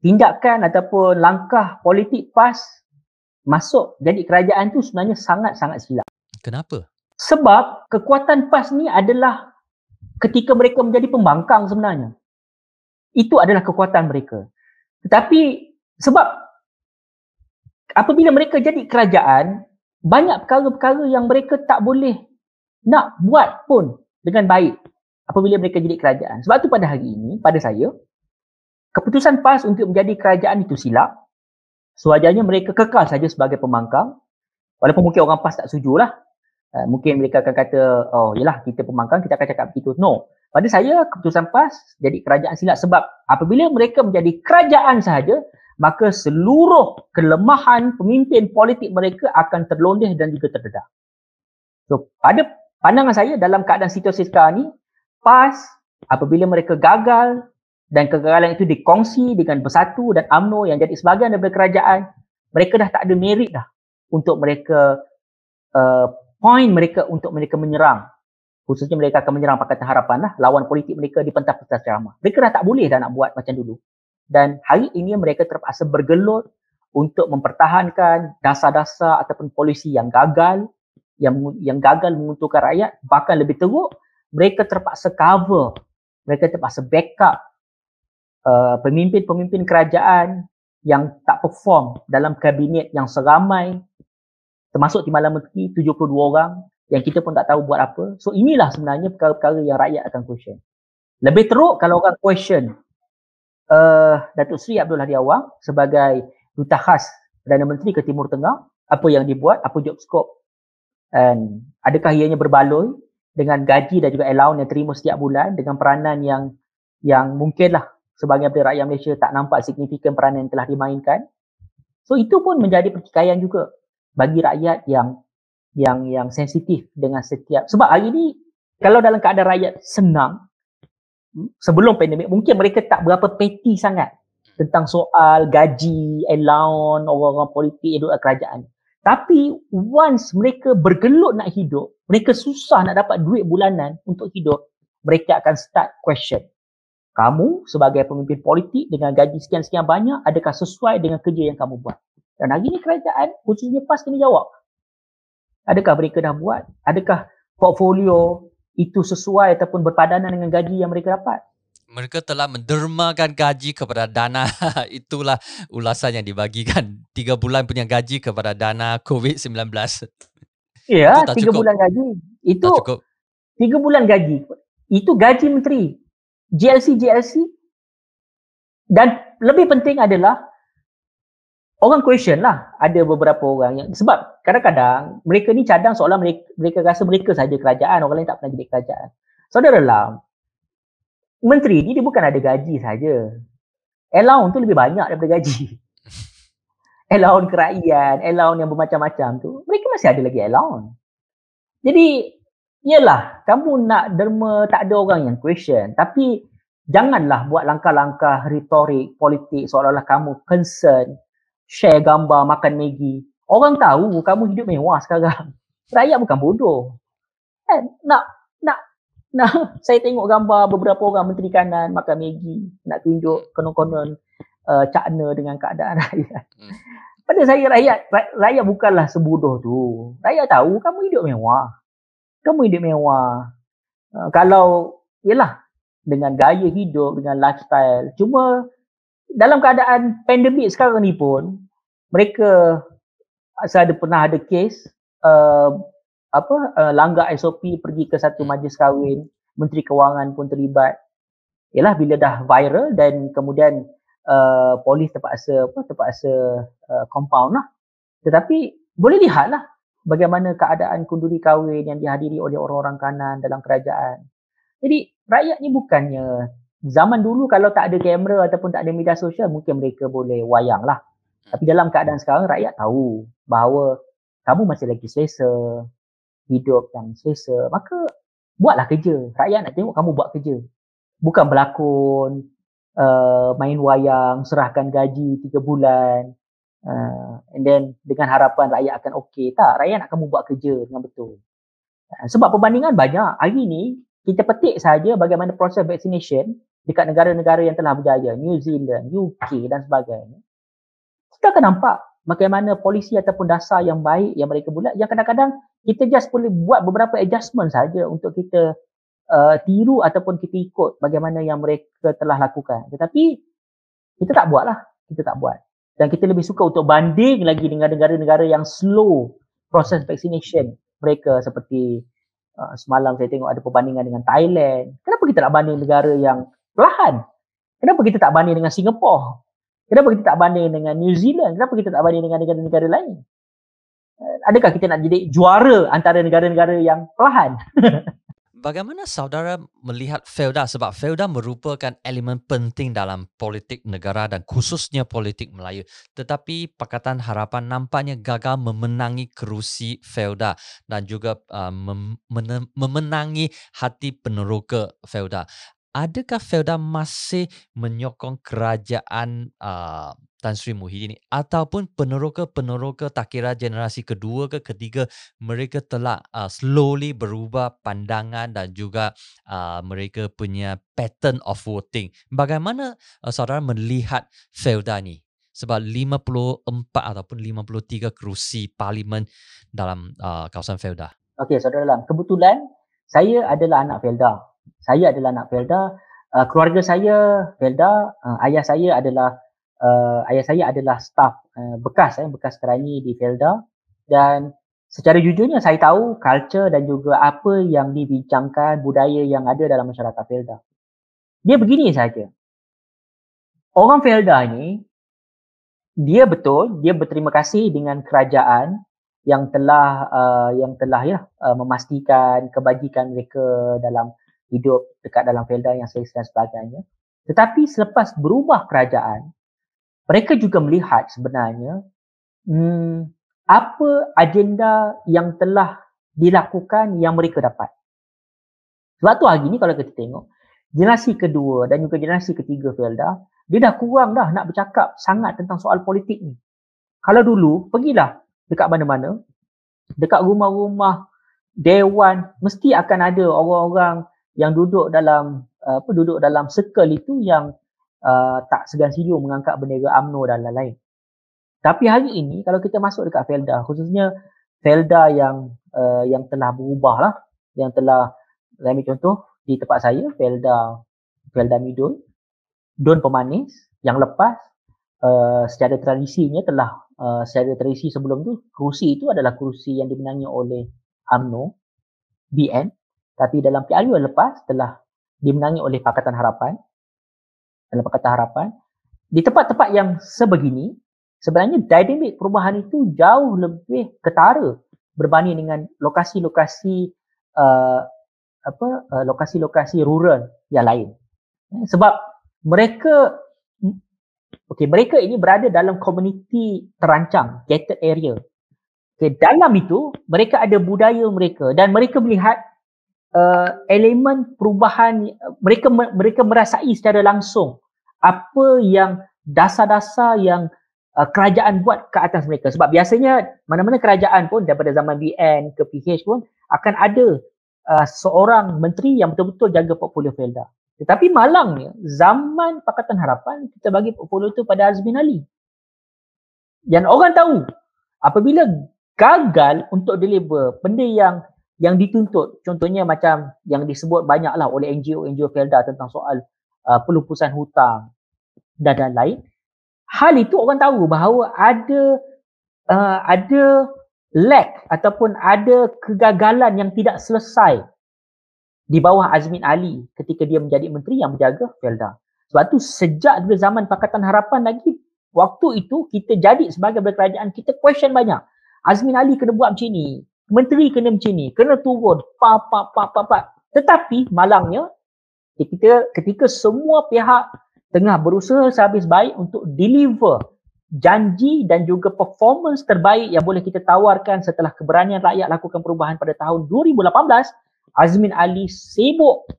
tindakan ataupun langkah politik PAS masuk jadi kerajaan tu sebenarnya sangat-sangat silap. Kenapa? Sebab kekuatan PAS ni adalah ketika mereka menjadi pembangkang sebenarnya. Itu adalah kekuatan mereka. Tetapi sebab apabila mereka jadi kerajaan, banyak perkara-perkara yang mereka tak boleh nak buat pun dengan baik apabila mereka jadi kerajaan. Sebab tu pada hari ini, pada saya, keputusan PAS untuk menjadi kerajaan itu silap Sewajarnya mereka kekal saja sebagai pembangkang. Walaupun mungkin orang PAS tak setuju lah. Uh, mungkin mereka akan kata, oh yelah kita pembangkang, kita akan cakap begitu. No. Pada saya, keputusan PAS jadi kerajaan silat sebab apabila mereka menjadi kerajaan sahaja, maka seluruh kelemahan pemimpin politik mereka akan terlondeh dan juga terdedah. So, pada pandangan saya dalam keadaan situasi sekarang ni, PAS apabila mereka gagal dan kegagalan itu dikongsi dengan Bersatu dan AMNO yang jadi sebahagian daripada kerajaan, mereka dah tak ada merit dah untuk mereka uh, point mereka untuk mereka menyerang. Khususnya mereka akan menyerang Pakatan Harapan lah, lawan politik mereka di pentas-pentas ceramah. Mereka dah tak boleh dah nak buat macam dulu. Dan hari ini mereka terpaksa bergelut untuk mempertahankan dasar-dasar ataupun polisi yang gagal, yang yang gagal menguntungkan rakyat, bahkan lebih teruk, mereka terpaksa cover, mereka terpaksa backup Uh, pemimpin-pemimpin kerajaan yang tak perform dalam kabinet yang seramai termasuk Timbalan Menteri 72 orang yang kita pun tak tahu buat apa. So inilah sebenarnya perkara-perkara yang rakyat akan question. Lebih teruk kalau orang question uh, Datuk Seri Abdul Hadi Awang sebagai duta khas Perdana Menteri ke Timur Tengah, apa yang dibuat, apa job scope dan adakah ianya berbaloi dengan gaji dan juga allowance yang terima setiap bulan dengan peranan yang yang mungkinlah sebahagian daripada rakyat Malaysia tak nampak signifikan peranan yang telah dimainkan. So itu pun menjadi pertikaian juga bagi rakyat yang yang yang sensitif dengan setiap sebab hari ini kalau dalam keadaan rakyat senang hmm, sebelum pandemik mungkin mereka tak berapa peti sangat tentang soal gaji, allowance, orang-orang politik, hidup kerajaan. Tapi once mereka bergelut nak hidup, mereka susah nak dapat duit bulanan untuk hidup, mereka akan start question. Kamu sebagai pemimpin politik dengan gaji sekian-sekian banyak, adakah sesuai dengan kerja yang kamu buat? Dan hari ini kerajaan khususnya PAS kena jawab. Adakah mereka dah buat? Adakah portfolio itu sesuai ataupun berpadanan dengan gaji yang mereka dapat? Mereka telah mendermakan gaji kepada dana. Itulah ulasan yang dibagikan. Tiga bulan punya gaji kepada dana COVID-19. Ya, tiga cukup. bulan gaji. Itu tiga bulan gaji. Itu gaji menteri. GLC, GLC. Dan lebih penting adalah orang question lah. Ada beberapa orang yang sebab kadang-kadang mereka ni cadang seolah mereka, mereka rasa mereka saja kerajaan orang lain tak pernah jadi kerajaan. Saudara lah menteri ni dia bukan ada gaji saja. Allowance tu lebih banyak daripada gaji. Allowance kerajaan allowance yang bermacam-macam tu mereka masih ada lagi allowance. Jadi iyalah kamu nak derma tak ada orang yang question. Tapi janganlah buat langkah-langkah retorik politik seolah-olah kamu concern share gambar makan Maggi. Orang tahu kamu hidup mewah sekarang. Rakyat bukan bodoh. Kan? Nak nak nak saya tengok gambar beberapa orang menteri kanan makan Maggi, nak tunjuk konon-konon uh, cakna dengan keadaan rakyat. Hmm. Pada saya rakyat rakyat bukanlah sebodoh tu. Rakyat tahu kamu hidup mewah. Kamu hidup mewah. Uh, kalau yalah dengan gaya hidup, dengan lifestyle. Cuma dalam keadaan pandemik sekarang ni pun mereka saya ada pernah ada kes uh, apa uh, langgar SOP pergi ke satu majlis kahwin menteri kewangan pun terlibat. Ialah bila dah viral dan kemudian uh, polis terpaksa apa terpaksa uh, compound lah. Tetapi boleh lihatlah bagaimana keadaan kunduri kahwin yang dihadiri oleh orang-orang kanan dalam kerajaan. Jadi rakyat ni bukannya zaman dulu kalau tak ada kamera ataupun tak ada media sosial mungkin mereka boleh wayang lah. Tapi dalam keadaan sekarang rakyat tahu bahawa kamu masih lagi selesa hidup yang selesa. Maka buatlah kerja. Rakyat nak tengok kamu buat kerja. Bukan berlakon, uh, main wayang, serahkan gaji tiga bulan. Uh, and then dengan harapan rakyat akan okey. Tak, rakyat nak kamu buat kerja dengan betul. Uh, sebab perbandingan banyak. Hari ni kita petik saja bagaimana proses vaccination dekat negara-negara yang telah berjaya, New Zealand, UK dan sebagainya, kita akan nampak bagaimana polisi ataupun dasar yang baik yang mereka buat yang kadang-kadang kita just boleh buat beberapa adjustment saja untuk kita uh, tiru ataupun kita ikut bagaimana yang mereka telah lakukan. Tetapi kita tak buat lah. Kita tak buat. Dan kita lebih suka untuk banding lagi dengan negara-negara yang slow proses vaccination mereka seperti uh, semalam saya tengok ada perbandingan dengan Thailand. Kenapa kita nak banding negara yang perlahan. Kenapa kita tak banding dengan Singapura? Kenapa kita tak banding dengan New Zealand? Kenapa kita tak banding dengan negara-negara lain? Eh, adakah kita nak jadi juara antara negara-negara yang perlahan? Bagaimana saudara melihat Felda sebab Felda merupakan elemen penting dalam politik negara dan khususnya politik Melayu. Tetapi Pakatan Harapan nampaknya gagal memenangi kerusi Felda dan juga uh, memenangi hati peneroka Felda adakah Felda masih menyokong kerajaan uh, Tan Sri Muhyiddin ini ataupun peneroka-peneroka tak kira generasi kedua ke ketiga mereka telah uh, slowly berubah pandangan dan juga uh, mereka punya pattern of voting. Bagaimana uh, saudara melihat Felda ni? Sebab 54 ataupun 53 kerusi parlimen dalam uh, kawasan Felda. Okey, saudara Lam. Kebetulan saya adalah anak Felda saya adalah anak Felda. Uh, keluarga saya Felda uh, ayah saya adalah uh, ayah saya adalah staff uh, bekas eh bekas kerani di Felda. Dan secara jujurnya saya tahu culture dan juga apa yang dibincangkan budaya yang ada dalam masyarakat Felda. Dia begini saja. Orang Felda ni dia betul dia berterima kasih dengan kerajaan yang telah uh, yang telah ya uh, memastikan kebajikan mereka dalam hidup dekat dalam Felda yang selesa dan sebagainya. Tetapi selepas berubah kerajaan, mereka juga melihat sebenarnya hmm, apa agenda yang telah dilakukan yang mereka dapat. Sebab tu hari ni kalau kita tengok, generasi kedua dan juga generasi ketiga Felda, dia dah kurang dah nak bercakap sangat tentang soal politik ni. Kalau dulu, pergilah dekat mana-mana, dekat rumah-rumah dewan mesti akan ada orang-orang yang duduk dalam apa duduk dalam circle itu yang uh, tak segan silu mengangkat bendera AMNO dan lain-lain. Tapi hari ini kalau kita masuk dekat Felda khususnya Felda yang uh, yang telah berubah lah yang telah saya ambil contoh di tempat saya Felda Felda Midul Don Pemanis yang lepas uh, secara tradisinya telah uh, secara tradisi sebelum tu kerusi itu adalah kerusi yang dimenangi oleh AMNO BN tapi dalam PRU lepas telah dimenangi oleh Pakatan Harapan. Dalam Pakatan Harapan. Di tempat-tempat yang sebegini sebenarnya dinamik perubahan itu jauh lebih ketara berbanding dengan lokasi-lokasi uh, apa uh, lokasi-lokasi rural yang lain. Sebab mereka Okey, mereka ini berada dalam komuniti terancang, gated area. Okey, dalam itu mereka ada budaya mereka dan mereka melihat uh, elemen perubahan mereka mereka merasai secara langsung apa yang dasar-dasar yang uh, kerajaan buat ke atas mereka sebab biasanya mana-mana kerajaan pun daripada zaman BN ke PH pun akan ada uh, seorang menteri yang betul-betul jaga portfolio Felda. Tetapi malangnya zaman Pakatan Harapan kita bagi portfolio tu pada Azmin Ali. Dan orang tahu apabila gagal untuk deliver benda yang yang dituntut contohnya macam yang disebut banyaklah oleh NGO NGO Felda tentang soal uh, pelupusan hutang dan lain-lain hal itu orang tahu bahawa ada uh, ada lack ataupun ada kegagalan yang tidak selesai di bawah Azmin Ali ketika dia menjadi menteri yang menjaga Felda. Sebab tu sejak dari zaman Pakatan Harapan lagi waktu itu kita jadi sebagai berkerajaan kita question banyak. Azmin Ali kena buat macam ni, menteri kena macam ni, kena turun, pa pa pa pa pa. Tetapi malangnya ketika ketika semua pihak tengah berusaha sehabis baik untuk deliver janji dan juga performance terbaik yang boleh kita tawarkan setelah keberanian rakyat lakukan perubahan pada tahun 2018 Azmin Ali sibuk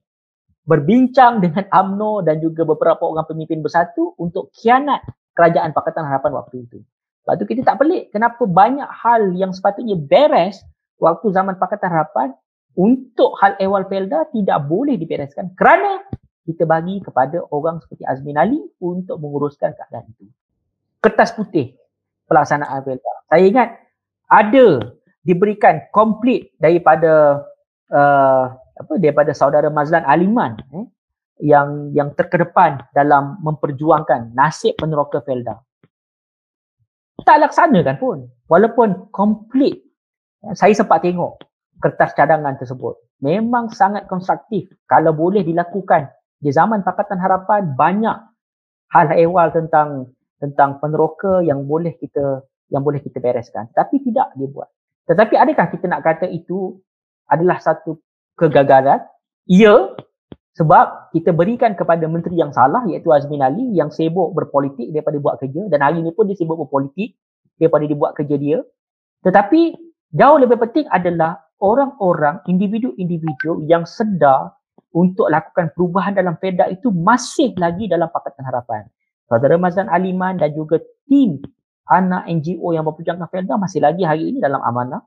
berbincang dengan AMNO dan juga beberapa orang pemimpin bersatu untuk kianat kerajaan Pakatan Harapan waktu itu. Lepas tu kita tak pelik kenapa banyak hal yang sepatutnya beres waktu zaman Pakatan Harapan untuk hal ehwal Pelda tidak boleh dibereskan kerana kita bagi kepada orang seperti Azmin Ali untuk menguruskan keadaan itu. Kertas putih pelaksanaan Pelda. Saya ingat ada diberikan komplit daripada uh, apa daripada saudara Mazlan Aliman eh, yang yang terkedepan dalam memperjuangkan nasib peneroka Felda. Tak laksanakan pun walaupun komplit saya sempat tengok kertas cadangan tersebut. Memang sangat konstruktif kalau boleh dilakukan di zaman Pakatan Harapan banyak hal ehwal tentang tentang peneroka yang boleh kita yang boleh kita bereskan tapi tidak dibuat. Tetapi adakah kita nak kata itu adalah satu kegagalan? Ya, sebab kita berikan kepada menteri yang salah iaitu Azmin Ali yang sibuk berpolitik daripada buat kerja dan hari ini pun dia sibuk berpolitik daripada dia buat kerja dia. Tetapi jauh lebih penting adalah orang-orang, individu-individu yang sedar untuk lakukan perubahan dalam FEDA itu masih lagi dalam Pakatan Harapan. Saudara Mazlan Aliman dan juga tim anak NGO yang berperjuangkan FEDA masih lagi hari ini dalam amanah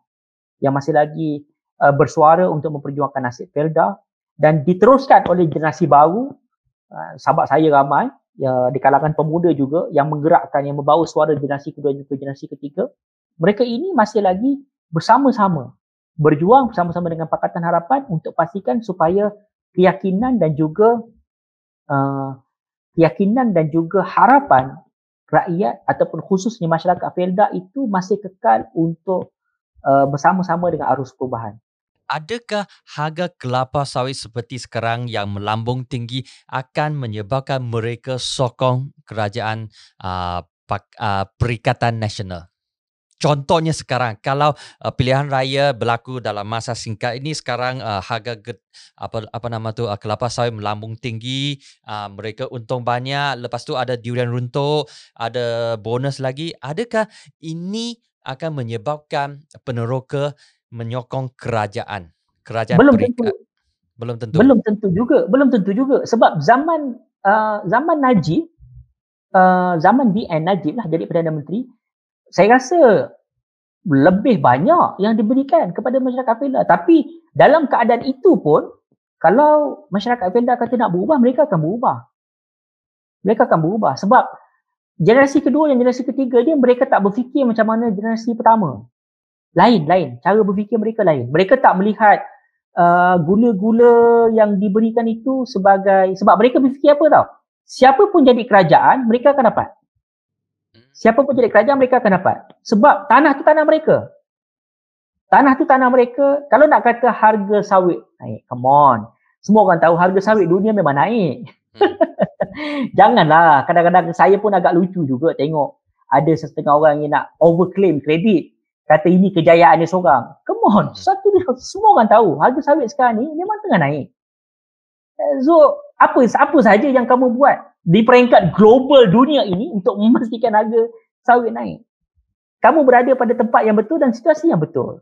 yang masih lagi uh, bersuara untuk memperjuangkan nasib Felda dan diteruskan oleh generasi baru uh, sahabat saya ramai ya, di kalangan pemuda juga yang menggerakkan yang membawa suara generasi kedua dan generasi ketiga mereka ini masih lagi bersama-sama berjuang bersama-sama dengan Pakatan Harapan untuk pastikan supaya keyakinan dan juga uh, keyakinan dan juga harapan rakyat ataupun khususnya masyarakat Felda itu masih kekal untuk uh, bersama-sama dengan arus perubahan. adakah harga kelapa sawit seperti sekarang yang melambung tinggi akan menyebabkan mereka sokong kerajaan uh, pak, uh, Perikatan Nasional? Contohnya sekarang kalau uh, pilihan raya berlaku dalam masa singkat ini sekarang uh, harga get, apa apa nama tu uh, kelapa sawit melambung tinggi uh, mereka untung banyak lepas tu ada durian runtuh ada bonus lagi. Adakah ini akan menyebabkan peneroka menyokong kerajaan kerajaan belum tentu. Belum tentu. Belum tentu juga belum tentu juga. Sebab zaman uh, zaman Najib uh, zaman BN Najib lah jadi perdana menteri saya rasa lebih banyak yang diberikan kepada masyarakat Felda. Tapi dalam keadaan itu pun, kalau masyarakat Felda kata nak berubah, mereka akan berubah. Mereka akan berubah. Sebab generasi kedua dan generasi ketiga dia, mereka tak berfikir macam mana generasi pertama. Lain, lain. Cara berfikir mereka lain. Mereka tak melihat uh, gula-gula yang diberikan itu sebagai, sebab mereka berfikir apa tau? Siapa pun jadi kerajaan, mereka akan dapat. Siapa pun jadi kerajaan mereka akan dapat. Sebab tanah tu tanah mereka. Tanah tu tanah mereka. Kalau nak kata harga sawit naik, come on. Semua orang tahu harga sawit dunia memang naik. Hmm. Janganlah. Kadang-kadang saya pun agak lucu juga tengok ada setengah orang yang nak overclaim kredit. Kata ini kejayaan dia seorang. Come on. Hmm. Satu dia, semua orang tahu harga sawit sekarang ni memang tengah naik. So, apa apa saja yang kamu buat di peringkat global dunia ini untuk memastikan harga sawit naik. Kamu berada pada tempat yang betul dan situasi yang betul.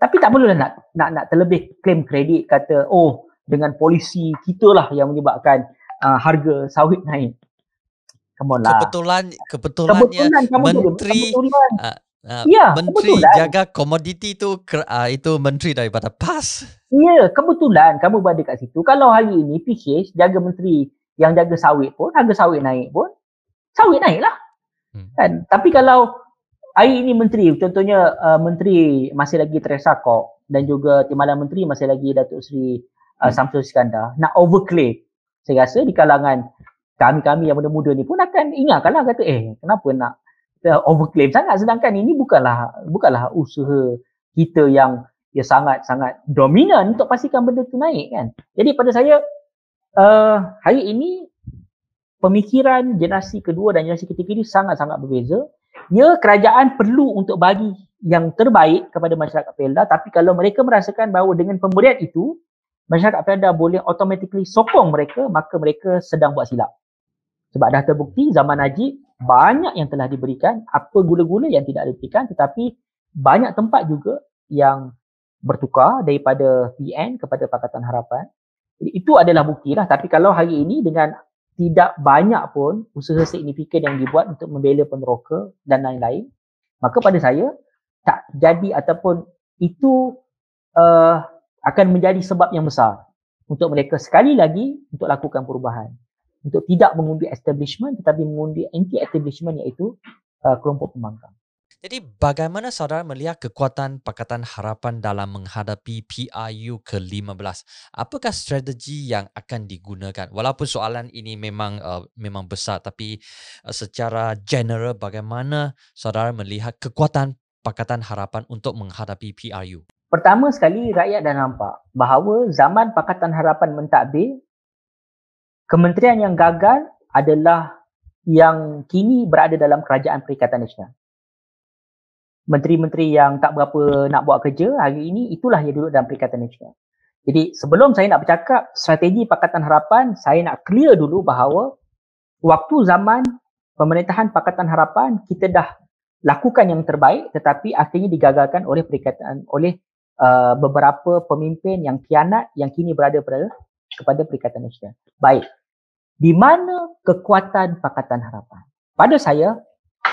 Tapi tak perlulah nak nak nak terlebih claim kredit kata oh dengan polisi kita lah yang menyebabkan uh, harga sawit naik. Come on lah. Kebetulan kebetulannya kebetulan menteri kebetulan. Uh, Uh, ya, menteri kebetulan. jaga komoditi tu uh, itu menteri daripada PAS. Ya, kebetulan kamu berada kat situ. Kalau hari ini PH jaga menteri yang jaga sawit pun, harga sawit naik pun, sawit naik lah. Hmm. Kan? Tapi kalau hari ini menteri, contohnya uh, menteri masih lagi Teresa Kok dan juga Timbalan Menteri masih lagi Datuk Seri uh, hmm. Samsul Iskandar nak overclaim. Saya rasa di kalangan kami-kami yang muda-muda ni pun akan ingatkanlah kata eh kenapa nak uh, overclaim sangat sedangkan ini bukanlah bukanlah usaha kita yang ya sangat-sangat dominan untuk pastikan benda tu naik kan. Jadi pada saya uh, hari ini pemikiran generasi kedua dan generasi ketiga ini sangat-sangat berbeza. Ya, kerajaan perlu untuk bagi yang terbaik kepada masyarakat Felda tapi kalau mereka merasakan bahawa dengan pemberian itu masyarakat Felda boleh automatically sokong mereka maka mereka sedang buat silap. Sebab dah terbukti zaman Najib banyak yang telah diberikan apa gula-gula yang tidak diberikan tetapi banyak tempat juga yang bertukar daripada PN kepada Pakatan Harapan itu adalah bukti lah. Tapi kalau hari ini dengan tidak banyak pun usaha signifikan yang dibuat untuk membela peneroka dan lain-lain, maka pada saya tak jadi ataupun itu uh, akan menjadi sebab yang besar untuk mereka sekali lagi untuk lakukan perubahan. Untuk tidak mengundi establishment tetapi mengundi anti-establishment iaitu uh, kelompok pembangkang. Jadi bagaimana saudara melihat kekuatan Pakatan Harapan dalam menghadapi PRU ke-15? Apakah strategi yang akan digunakan? Walaupun soalan ini memang uh, memang besar tapi uh, secara general bagaimana saudara melihat kekuatan Pakatan Harapan untuk menghadapi PRU? Pertama sekali rakyat dah nampak bahawa zaman Pakatan Harapan mentadbir kementerian yang gagal adalah yang kini berada dalam kerajaan Perikatan Nasional menteri-menteri yang tak berapa nak buat kerja hari ini itulah yang duduk dalam Perikatan Nasional. Jadi sebelum saya nak bercakap strategi Pakatan Harapan, saya nak clear dulu bahawa waktu zaman pemerintahan Pakatan Harapan kita dah lakukan yang terbaik tetapi akhirnya digagalkan oleh perikatan oleh uh, beberapa pemimpin yang kianat yang kini berada pada kepada Perikatan Nasional. Baik. Di mana kekuatan Pakatan Harapan? Pada saya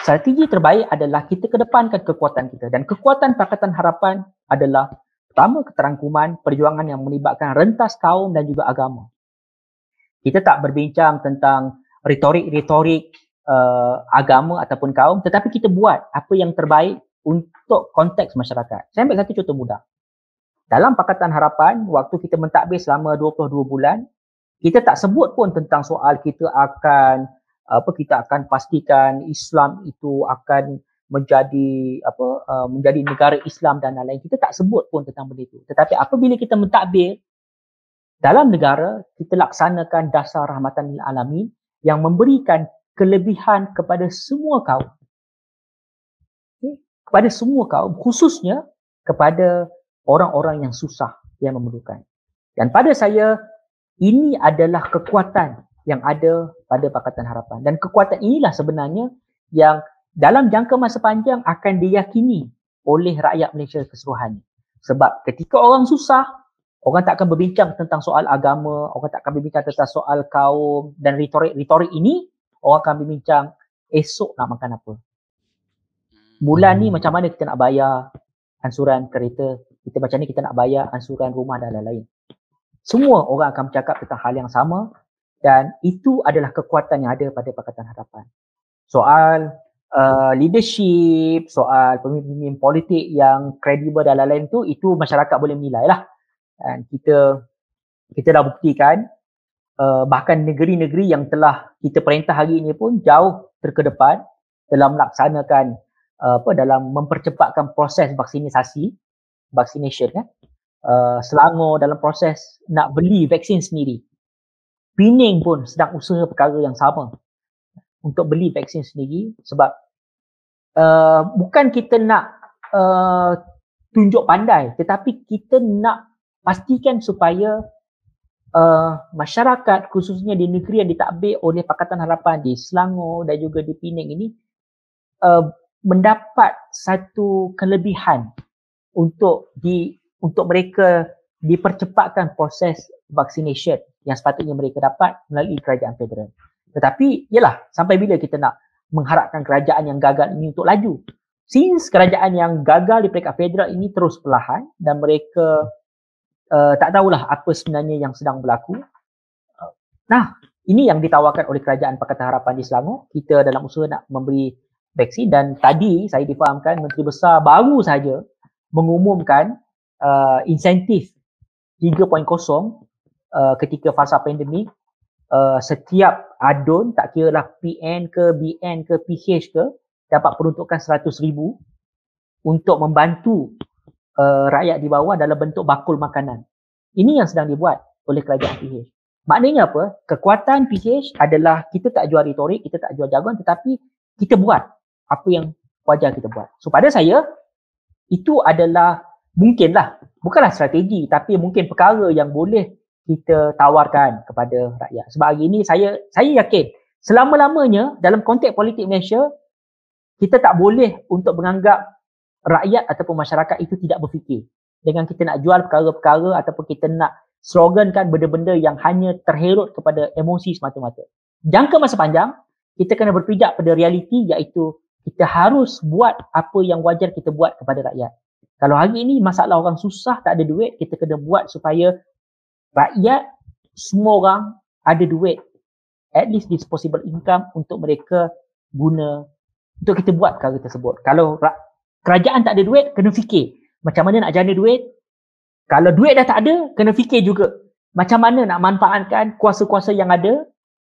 strategi terbaik adalah kita kedepankan kekuatan kita dan kekuatan Pakatan Harapan adalah pertama keterangkuman perjuangan yang melibatkan rentas kaum dan juga agama. Kita tak berbincang tentang retorik-retorik uh, agama ataupun kaum tetapi kita buat apa yang terbaik untuk konteks masyarakat. Saya ambil satu contoh mudah. Dalam Pakatan Harapan, waktu kita mentadbir selama 22 bulan, kita tak sebut pun tentang soal kita akan apa kita akan pastikan Islam itu akan menjadi apa uh, menjadi negara Islam dan lain-lain. Kita tak sebut pun tentang benda itu. Tetapi apabila kita mentadbir dalam negara kita laksanakan dasar rahmatan lil alamin yang memberikan kelebihan kepada semua kaum. Okay? kepada semua kaum khususnya kepada orang-orang yang susah yang memerlukan. Dan pada saya ini adalah kekuatan yang ada pada Pakatan Harapan dan kekuatan inilah sebenarnya yang dalam jangka masa panjang akan diyakini oleh rakyat Malaysia keseluruhannya. Sebab ketika orang susah, orang tak akan berbincang tentang soal agama, orang tak akan berbincang tentang soal kaum dan retorik-retorik ini, orang akan berbincang esok nak makan apa. Bulan ni macam mana kita nak bayar ansuran kereta, kita macam ni kita nak bayar ansuran rumah dan lain-lain. Semua orang akan bercakap tentang hal yang sama dan itu adalah kekuatan yang ada pada Pakatan Harapan. Soal uh, leadership, soal pemimpin politik yang kredibel dan lain-lain tu, itu masyarakat boleh menilai lah. Dan kita kita dah buktikan uh, bahkan negeri-negeri yang telah kita perintah hari ini pun jauh terkedepan dalam melaksanakan uh, apa dalam mempercepatkan proses vaksinisasi vaccination kan uh, Selangor dalam proses nak beli vaksin sendiri Pening pun sedang usaha perkara yang sama untuk beli vaksin sendiri sebab uh, bukan kita nak uh, tunjuk pandai tetapi kita nak pastikan supaya uh, masyarakat khususnya di negeri yang ditakbir oleh Pakatan Harapan di Selangor dan juga di Penang ini uh, mendapat satu kelebihan untuk di untuk mereka dipercepatkan proses vaccination yang sepatutnya mereka dapat melalui kerajaan federal. Tetapi yalah sampai bila kita nak mengharapkan kerajaan yang gagal ini untuk laju. Since kerajaan yang gagal di peringkat federal ini terus perlahan dan mereka uh, tak tahulah apa sebenarnya yang sedang berlaku. Nah, ini yang ditawarkan oleh kerajaan Pakatan Harapan di Selangor. Kita dalam usaha nak memberi vaksin dan tadi saya difahamkan Menteri Besar baru saja mengumumkan uh, insentif 3.0 uh, ketika fasa pandemik uh, setiap adun tak kira lah PN ke BN ke PH ke dapat peruntukan 100 ribu untuk membantu uh, rakyat di bawah dalam bentuk bakul makanan. Ini yang sedang dibuat oleh kerajaan PH. Maknanya apa? Kekuatan PH adalah kita tak jual retorik, kita tak jual jagoan tetapi kita buat apa yang wajar kita buat. So pada saya, itu adalah mungkinlah, bukanlah strategi tapi mungkin perkara yang boleh kita tawarkan kepada rakyat. Sebab hari ini saya saya yakin selama-lamanya dalam konteks politik Malaysia kita tak boleh untuk menganggap rakyat ataupun masyarakat itu tidak berfikir. Dengan kita nak jual perkara-perkara ataupun kita nak slogankan benda-benda yang hanya terherut kepada emosi semata-mata. Jangka masa panjang, kita kena berpijak pada realiti iaitu kita harus buat apa yang wajar kita buat kepada rakyat. Kalau hari ini masalah orang susah tak ada duit, kita kena buat supaya rakyat semua orang ada duit. At least disposable income untuk mereka guna untuk kita buat perkara tersebut. Kalau kerajaan tak ada duit kena fikir. Macam mana nak jana duit? Kalau duit dah tak ada kena fikir juga. Macam mana nak manfaatkan kuasa-kuasa yang ada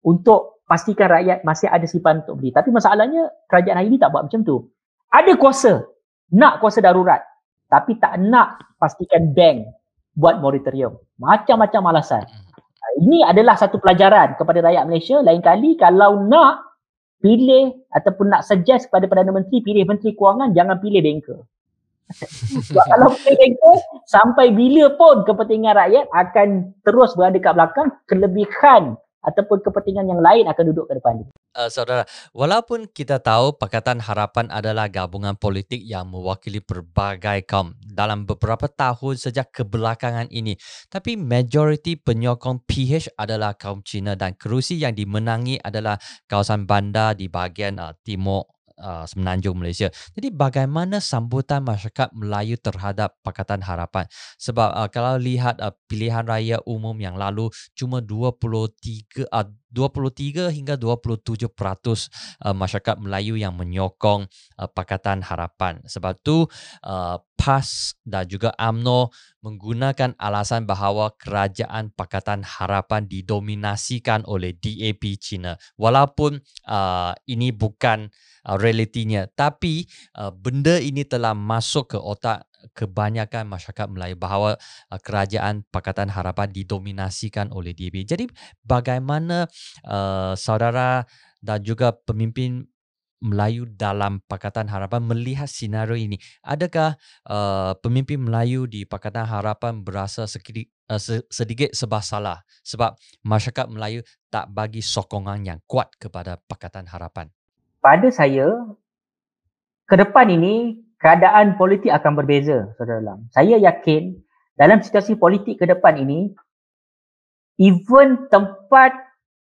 untuk pastikan rakyat masih ada simpan untuk beli. Tapi masalahnya kerajaan hari ini tak buat macam tu. Ada kuasa. Nak kuasa darurat. Tapi tak nak pastikan bank buat moratorium. Macam-macam alasan. Ini adalah satu pelajaran kepada rakyat Malaysia. Lain kali kalau nak pilih ataupun nak suggest kepada Perdana Menteri pilih Menteri Kewangan, jangan pilih banker. Sebab kalau pilih banker, sampai bila pun kepentingan rakyat akan terus berada kat belakang kelebihan ataupun kepentingan yang lain akan duduk ke depan. Uh, saudara, walaupun kita tahu Pakatan Harapan adalah gabungan politik yang mewakili berbagai kaum dalam beberapa tahun sejak kebelakangan ini, tapi majoriti penyokong PH adalah kaum Cina dan kerusi yang dimenangi adalah kawasan bandar di bahagian uh, timur uh, semenanjung Malaysia. Jadi bagaimana sambutan masyarakat Melayu terhadap Pakatan Harapan? Sebab uh, kalau lihat uh, pilihan raya umum yang lalu cuma 23 uh, 23 hingga 27% uh, masyarakat Melayu yang menyokong uh, Pakatan Harapan. Sebab tu uh, PAS dan juga AMNO menggunakan alasan bahawa kerajaan Pakatan Harapan didominasikan oleh DAP China. Walaupun uh, ini bukan uh, realitinya tapi uh, benda ini telah masuk ke otak kebanyakan masyarakat Melayu bahawa uh, kerajaan Pakatan Harapan didominasikan oleh DAP. Jadi bagaimana uh, saudara dan juga pemimpin Melayu dalam Pakatan Harapan melihat senario ini? Adakah uh, pemimpin Melayu di Pakatan Harapan berasa sedikit, uh, sedikit sebab salah sebab masyarakat Melayu tak bagi sokongan yang kuat kepada Pakatan Harapan? Pada saya, ke depan ini keadaan politik akan berbeza, Saudara Lam. Saya yakin dalam situasi politik ke depan ini, even tempat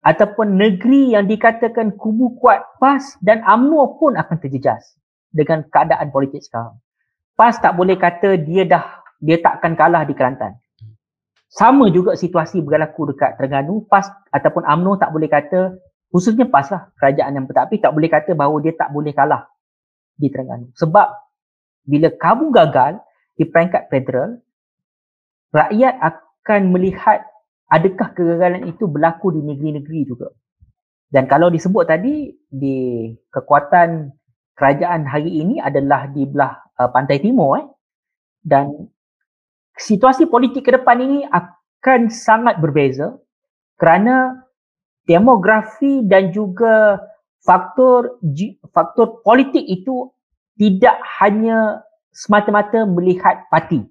ataupun negeri yang dikatakan kubu kuat PAS dan UMNO pun akan terjejas dengan keadaan politik sekarang. PAS tak boleh kata dia dah dia tak akan kalah di Kelantan. Sama juga situasi berlaku dekat Terengganu, PAS ataupun UMNO tak boleh kata khususnya PAS lah kerajaan yang bertapis tak boleh kata bahawa dia tak boleh kalah di Terengganu. Sebab bila kamu gagal di peringkat federal, rakyat akan melihat adakah kegagalan itu berlaku di negeri-negeri juga. Dan kalau disebut tadi di kekuatan kerajaan hari ini adalah di belah uh, pantai timur eh. Dan situasi politik ke depan ini akan sangat berbeza kerana demografi dan juga faktor faktor politik itu tidak hanya semata-mata melihat parti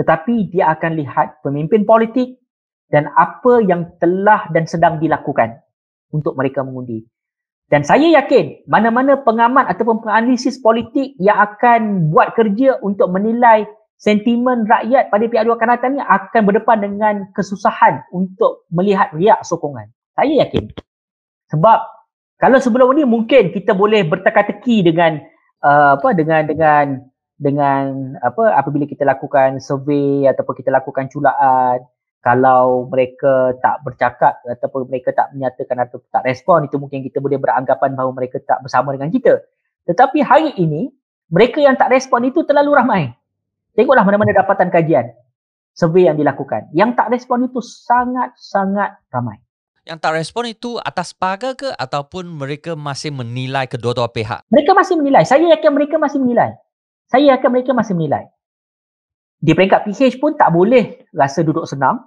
tetapi dia akan lihat pemimpin politik dan apa yang telah dan sedang dilakukan untuk mereka mengundi. Dan saya yakin mana-mana pengamat ataupun penganalisis politik yang akan buat kerja untuk menilai sentimen rakyat pada pihak dua akan datang ni akan berdepan dengan kesusahan untuk melihat riak sokongan. Saya yakin. Sebab kalau sebelum ini mungkin kita boleh berteka-teki dengan uh, apa dengan dengan dengan apa apabila kita lakukan survey ataupun kita lakukan culaan kalau mereka tak bercakap ataupun mereka tak menyatakan atau tak respon itu mungkin kita boleh beranggapan bahawa mereka tak bersama dengan kita. Tetapi hari ini mereka yang tak respon itu terlalu ramai. Tengoklah mana-mana dapatan kajian survey yang dilakukan. Yang tak respon itu sangat-sangat ramai yang tak respon itu atas pagar ke ataupun mereka masih menilai kedua-dua pihak? Mereka masih menilai. Saya yakin mereka masih menilai. Saya yakin mereka masih menilai. Di peringkat PH pun tak boleh rasa duduk senang.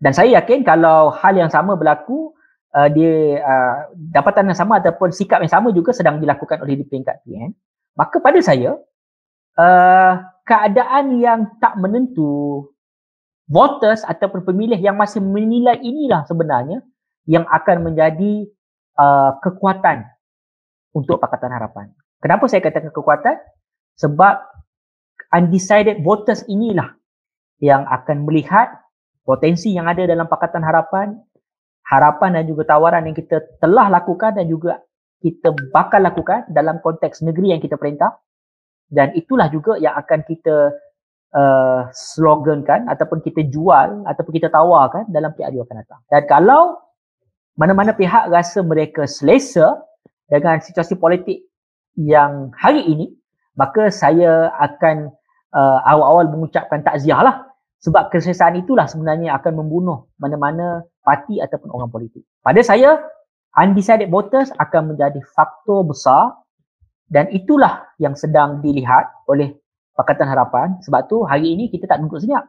Dan saya yakin kalau hal yang sama berlaku, uh, dia uh, dapatan yang sama ataupun sikap yang sama juga sedang dilakukan oleh di peringkat PN, maka pada saya uh, keadaan yang tak menentu voters ataupun pemilih yang masih menilai inilah sebenarnya yang akan menjadi uh, kekuatan untuk Pakatan Harapan. Kenapa saya katakan kekuatan? Sebab undecided voters inilah yang akan melihat potensi yang ada dalam Pakatan Harapan, harapan dan juga tawaran yang kita telah lakukan dan juga kita bakal lakukan dalam konteks negeri yang kita perintah dan itulah juga yang akan kita uh, slogan kan ataupun kita jual ataupun kita tawarkan dalam PRU akan datang. Dan kalau mana-mana pihak rasa mereka selesa dengan situasi politik yang hari ini, maka saya akan uh, awal-awal mengucapkan takziah lah. Sebab keselesaan itulah sebenarnya akan membunuh mana-mana parti ataupun orang politik. Pada saya, undecided voters akan menjadi faktor besar dan itulah yang sedang dilihat oleh Pakatan Harapan sebab tu hari ini kita tak tunggu senyap.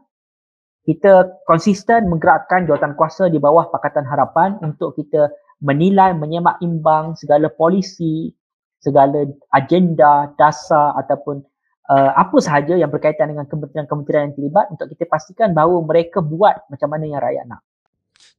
Kita konsisten menggerakkan jawatan kuasa di bawah Pakatan Harapan untuk kita menilai, menyemak imbang segala polisi, segala agenda, dasar ataupun uh, apa sahaja yang berkaitan dengan kementerian-kementerian yang terlibat untuk kita pastikan bahawa mereka buat macam mana yang rakyat nak.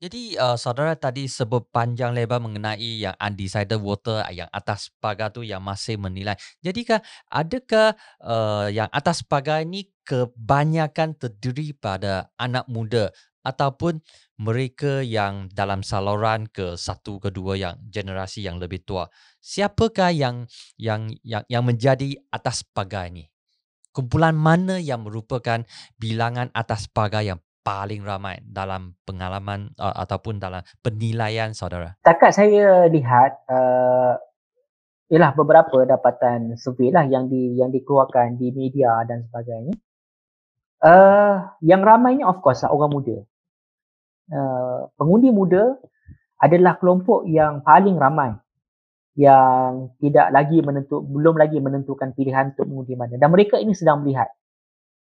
Jadi uh, saudara tadi sebut panjang lebar mengenai yang undecided voter yang atas pagar tu yang masih menilai. Jadikah adakah uh, yang atas pagar ini kebanyakan terdiri pada anak muda ataupun mereka yang dalam saluran ke satu kedua yang generasi yang lebih tua. Siapakah yang yang yang yang menjadi atas pagar ini? Kumpulan mana yang merupakan bilangan atas pagar yang paling ramai dalam pengalaman uh, ataupun dalam penilaian saudara? Takat saya lihat uh, ialah beberapa dapatan survey lah yang di yang dikeluarkan di media dan sebagainya. Uh, yang ramainya of course lah orang muda. Uh, pengundi muda adalah kelompok yang paling ramai yang tidak lagi menentu belum lagi menentukan pilihan untuk mengundi mana dan mereka ini sedang melihat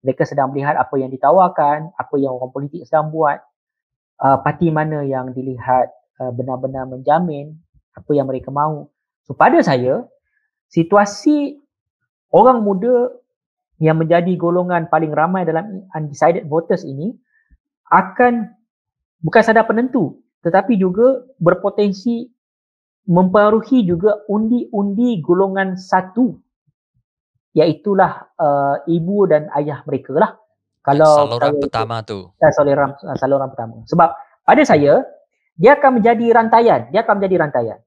mereka sedang melihat apa yang ditawarkan apa yang orang politik sedang buat uh, parti mana yang dilihat uh, benar-benar menjamin apa yang mereka mahu so pada saya situasi orang muda yang menjadi golongan paling ramai dalam undecided voters ini akan bukan sadar penentu tetapi juga berpotensi mempengaruhi juga undi-undi golongan satu iaitulah uh, ibu dan ayah mereka lah. Kalau saluran saya, pertama tu. Saluran uh, saluran pertama. Sebab pada saya dia akan menjadi rantaian. Dia akan menjadi rantaian.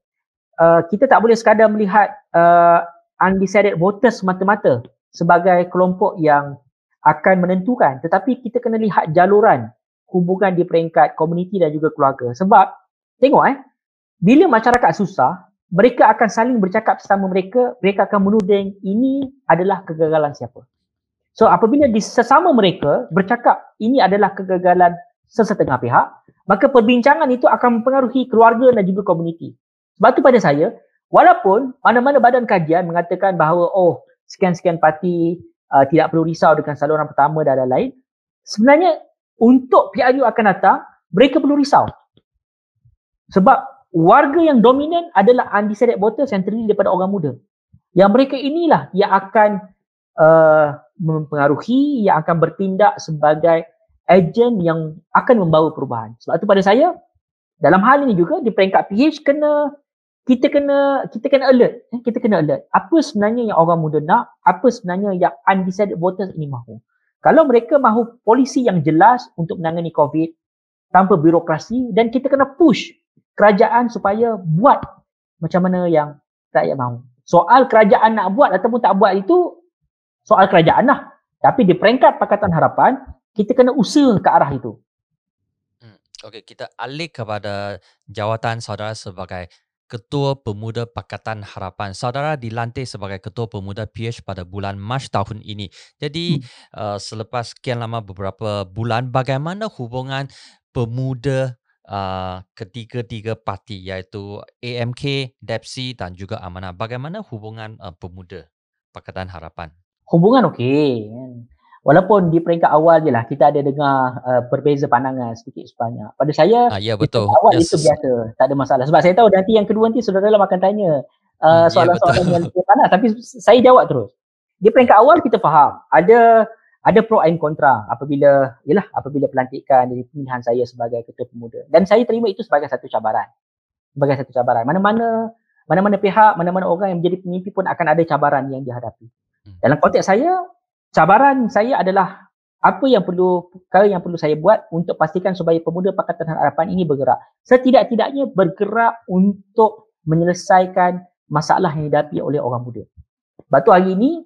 Uh, kita tak boleh sekadar melihat uh, undecided voters semata-mata sebagai kelompok yang akan menentukan. Tetapi kita kena lihat jaluran hubungan di peringkat komuniti dan juga keluarga. Sebab tengok eh bila masyarakat susah, mereka akan saling bercakap sesama mereka, mereka akan menuding ini adalah kegagalan siapa. So apabila di sesama mereka bercakap ini adalah kegagalan sesetengah pihak, maka perbincangan itu akan mempengaruhi keluarga dan juga komuniti. Sebab itu pada saya, walaupun mana-mana badan kajian mengatakan bahawa oh sekian-sekian parti uh, tidak perlu risau dengan saluran pertama dan lain-lain, sebenarnya untuk PRU akan datang, mereka perlu risau. Sebab warga yang dominan adalah undecided voters yang terdiri daripada orang muda. Yang mereka inilah yang akan uh, mempengaruhi, yang akan bertindak sebagai ejen yang akan membawa perubahan. Sebab itu pada saya, dalam hal ini juga di peringkat PH kena kita kena kita kena alert eh, kita kena alert apa sebenarnya yang orang muda nak apa sebenarnya yang undecided voters ini mahu kalau mereka mahu polisi yang jelas untuk menangani covid tanpa birokrasi dan kita kena push kerajaan supaya buat macam mana yang rakyat mahu. Soal kerajaan nak buat ataupun tak buat itu soal kerajaan lah. Tapi di peringkat Pakatan Harapan, kita kena usaha ke arah itu. Hmm. Okey, kita alih kepada jawatan saudara sebagai Ketua Pemuda Pakatan Harapan. Saudara dilantik sebagai Ketua Pemuda PH pada bulan Mac tahun ini. Jadi hmm. uh, selepas sekian lama beberapa bulan, bagaimana hubungan pemuda uh, ketiga-tiga parti iaitu AMK, DEPSI dan juga Amanah. Bagaimana hubungan uh, pemuda Pakatan Harapan? Hubungan okey. Walaupun di peringkat awal je lah kita ada dengar uh, berbeza pandangan sedikit sebanyak. Pada saya, ah, ya, betul. awal yes. itu biasa. Tak ada masalah. Sebab saya tahu nanti yang kedua nanti saudara dalam akan tanya uh, soalan-soalan ya, yang lebih panas. Tapi saya jawab terus. Di peringkat awal kita faham. Ada ada pro and kontra apabila yalah apabila pelantikan dari pemilihan saya sebagai ketua pemuda. Dan saya terima itu sebagai satu cabaran. Sebagai satu cabaran. Mana-mana mana-mana pihak mana-mana orang yang menjadi pemimpin pun akan ada cabaran yang dihadapi. Hmm. dalam konteks saya cabaran saya adalah apa yang perlu perkara yang perlu saya buat untuk pastikan supaya pemuda Pakatan Harapan ini bergerak. Setidak-tidaknya bergerak untuk menyelesaikan masalah yang dihadapi oleh orang muda. Batu hari ini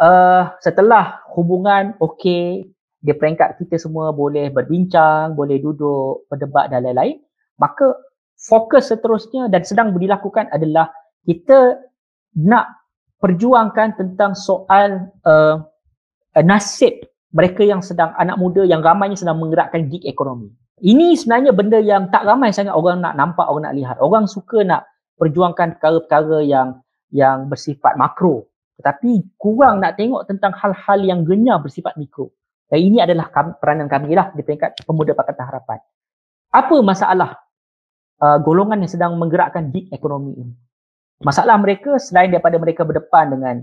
uh, setelah hubungan okey di peringkat kita semua boleh berbincang, boleh duduk, berdebat dan lain-lain, maka fokus seterusnya dan sedang dilakukan adalah kita nak perjuangkan tentang soal uh, nasib mereka yang sedang anak muda yang ramainya sedang menggerakkan gig ekonomi. Ini sebenarnya benda yang tak ramai sangat orang nak nampak, orang nak lihat. Orang suka nak perjuangkan perkara-perkara yang yang bersifat makro. Tetapi kurang nak tengok tentang hal-hal yang genyar bersifat mikro. Dan ini adalah peranan kami lah di peringkat pemuda Pakatan Harapan. Apa masalah uh, golongan yang sedang menggerakkan gig ekonomi ini? Masalah mereka selain daripada mereka berdepan dengan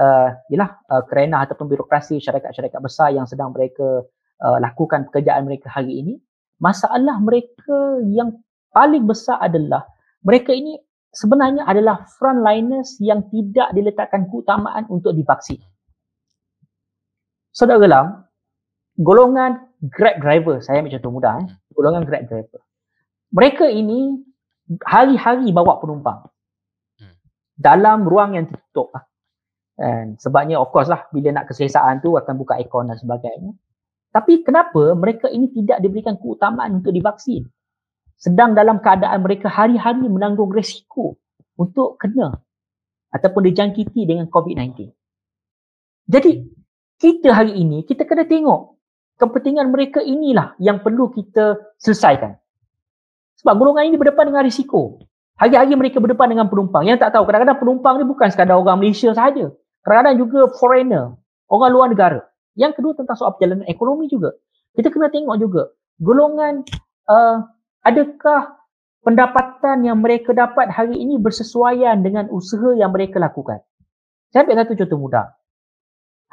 uh, yalah, uh, kerana ataupun birokrasi syarikat-syarikat besar yang sedang mereka uh, lakukan pekerjaan mereka hari ini, masalah mereka yang paling besar adalah mereka ini sebenarnya adalah frontliners yang tidak diletakkan keutamaan untuk divaksin. Saudara gelam, golongan Grab driver, saya ambil contoh mudah, eh, golongan Grab driver. Mereka ini hari-hari bawa penumpang hmm. dalam ruang yang tertutup. Dan sebabnya of course lah bila nak keselesaan tu akan buka aircon dan sebagainya. Tapi kenapa mereka ini tidak diberikan keutamaan untuk divaksin? Sedang dalam keadaan mereka hari-hari menanggung resiko untuk kena ataupun dijangkiti dengan COVID-19. Jadi kita hari ini kita kena tengok kepentingan mereka inilah yang perlu kita selesaikan. Sebab golongan ini berdepan dengan risiko. Hari-hari mereka berdepan dengan penumpang. Yang tak tahu kadang-kadang penumpang ni bukan sekadar orang Malaysia sahaja. Kadang-kadang juga foreigner, orang luar negara. Yang kedua tentang soal perjalanan ekonomi juga. Kita kena tengok juga golongan uh, adakah pendapatan yang mereka dapat hari ini bersesuaian dengan usaha yang mereka lakukan. Saya ambil satu contoh mudah.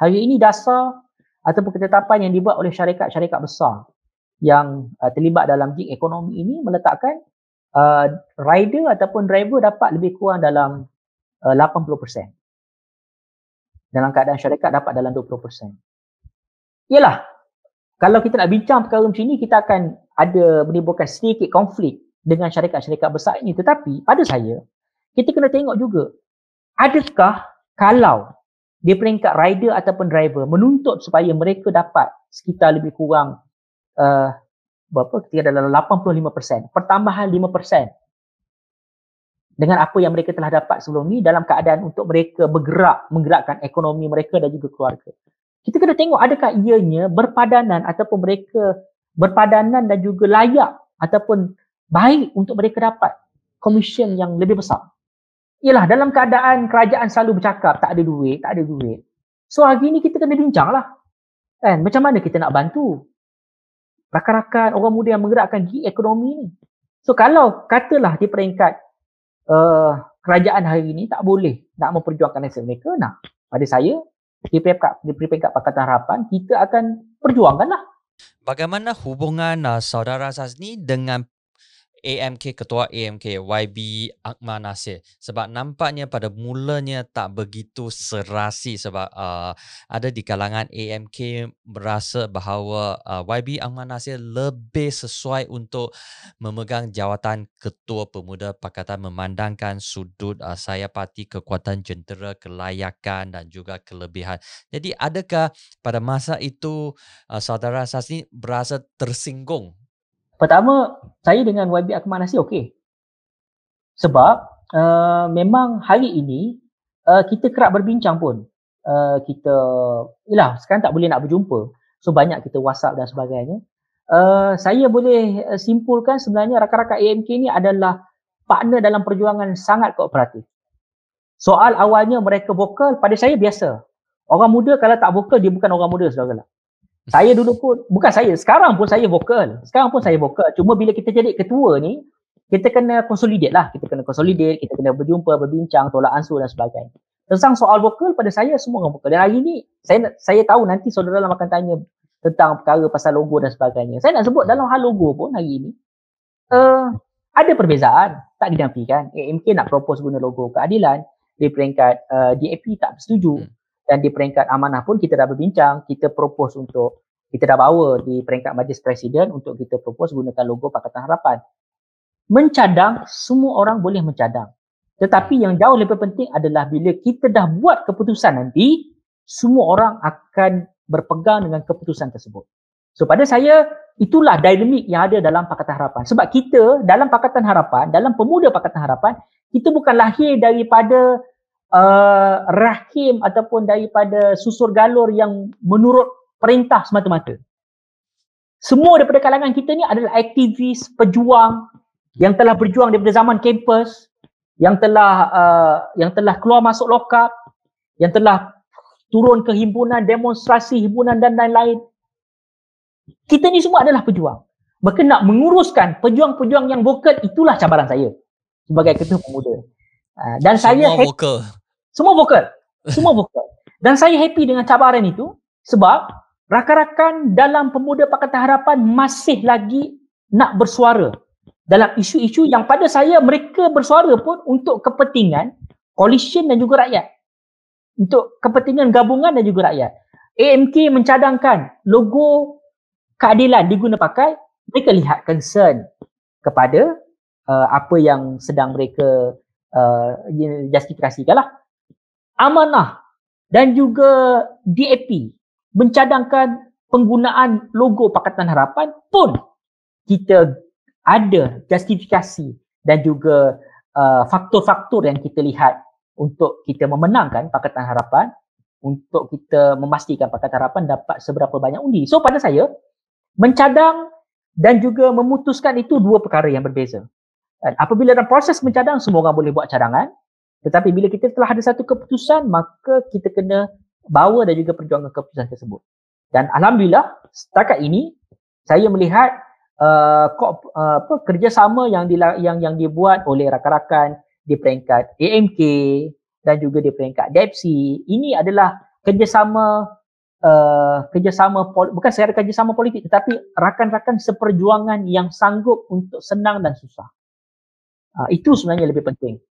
Hari ini dasar ataupun ketetapan yang dibuat oleh syarikat-syarikat besar yang uh, terlibat dalam gig ekonomi ini meletakkan uh, rider ataupun driver dapat lebih kurang dalam uh, 80%. Dalam keadaan syarikat dapat dalam 20% ialah kalau kita nak bincang perkara macam ni kita akan ada menimbulkan sedikit konflik dengan syarikat-syarikat besar ini. Tetapi pada saya kita kena tengok juga adakah kalau di peringkat rider ataupun driver menuntut supaya mereka dapat sekitar lebih kurang uh, berapa? Ketika dalam 85% pertambahan 5% dengan apa yang mereka telah dapat sebelum ni dalam keadaan untuk mereka bergerak menggerakkan ekonomi mereka dan juga keluarga. Kita kena tengok adakah ianya berpadanan ataupun mereka berpadanan dan juga layak ataupun baik untuk mereka dapat komisen yang lebih besar. Ialah dalam keadaan kerajaan selalu bercakap tak ada duit, tak ada duit. So hari ni kita kena bincang lah. Kan? Macam mana kita nak bantu rakan-rakan orang muda yang menggerakkan gig ekonomi ni. So kalau katalah di peringkat uh, kerajaan hari ini tak boleh nak memperjuangkan nasib mereka, nak pada saya di peringkat, di peringkat Pakatan Harapan, kita akan perjuangkanlah. Bagaimana hubungan uh, saudara Sazni dengan AMK Ketua AMK YB Akmal Nasir sebab nampaknya pada mulanya tak begitu serasi sebab uh, ada di kalangan AMK merasa bahawa uh, YB Akmal Nasir lebih sesuai untuk memegang jawatan Ketua Pemuda Pakatan memandangkan sudut uh, saya parti kekuatan jentera kelayakan dan juga kelebihan. Jadi adakah pada masa itu uh, saudara Sasni berasa tersinggung Pertama, saya dengan YB Akmal Nasir okey. Sebab uh, memang hari ini uh, kita kerap berbincang pun. Uh, kita, yalah sekarang tak boleh nak berjumpa. So banyak kita WhatsApp dan sebagainya. Uh, saya boleh simpulkan sebenarnya rakan-rakan AMK ni adalah partner dalam perjuangan sangat kooperatif. Soal awalnya mereka vokal, pada saya biasa. Orang muda kalau tak vokal, dia bukan orang muda saudara. Saya dulu pun, bukan saya, sekarang pun saya vokal. Sekarang pun saya vokal. Cuma bila kita jadi ketua ni, kita kena consolidate lah. Kita kena consolidate, kita kena berjumpa, berbincang, tolak ansur dan sebagainya. Tentang soal vokal, pada saya semua orang vokal. Dan hari ni, saya saya tahu nanti saudara dalam akan tanya tentang perkara pasal logo dan sebagainya. Saya nak sebut dalam hal logo pun hari ni, uh, ada perbezaan. Tak dinafikan. AMK nak propose guna logo keadilan. Di peringkat uh, DAP tak bersetuju. Hmm dan di peringkat amanah pun kita dah berbincang, kita propose untuk kita dah bawa di peringkat majlis presiden untuk kita propose gunakan logo Pakatan Harapan. Mencadang, semua orang boleh mencadang. Tetapi yang jauh lebih penting adalah bila kita dah buat keputusan nanti, semua orang akan berpegang dengan keputusan tersebut. So pada saya, itulah dinamik yang ada dalam Pakatan Harapan. Sebab kita dalam Pakatan Harapan, dalam pemuda Pakatan Harapan, kita bukan lahir daripada uh, rahim ataupun daripada susur galur yang menurut perintah semata-mata. Semua daripada kalangan kita ni adalah aktivis, pejuang yang telah berjuang daripada zaman kampus, yang telah uh, yang telah keluar masuk lokap, yang telah turun ke himpunan, demonstrasi himpunan dan lain-lain. Kita ni semua adalah pejuang. Maka nak menguruskan pejuang-pejuang yang vokal itulah cabaran saya sebagai ketua pemuda. Uh, dan semua saya vokal. Semua vokal. Semua vokal. Dan saya happy dengan cabaran itu sebab rakan-rakan dalam pemuda Pakatan Harapan masih lagi nak bersuara dalam isu-isu yang pada saya mereka bersuara pun untuk kepentingan coalition dan juga rakyat. Untuk kepentingan gabungan dan juga rakyat. AMK mencadangkan logo keadilan diguna pakai, mereka lihat concern kepada uh, apa yang sedang mereka uh, justifikasikan lah amanah dan juga DAP mencadangkan penggunaan logo Pakatan Harapan pun kita ada justifikasi dan juga uh, faktor-faktor yang kita lihat untuk kita memenangkan Pakatan Harapan untuk kita memastikan Pakatan Harapan dapat seberapa banyak undi. So pada saya mencadang dan juga memutuskan itu dua perkara yang berbeza. Dan apabila dalam proses mencadang semua orang boleh buat cadangan tetapi bila kita telah ada satu keputusan maka kita kena bawa dan juga perjuangkan keputusan tersebut. Dan alhamdulillah setakat ini saya melihat uh, uh, apa kerjasama yang di, yang yang dibuat oleh rakan-rakan di peringkat AMK dan juga di peringkat DEPSI ini adalah kerjasama uh, kerjasama pol- bukan secara kerjasama politik tetapi rakan-rakan seperjuangan yang sanggup untuk senang dan susah. Uh, itu sebenarnya lebih penting.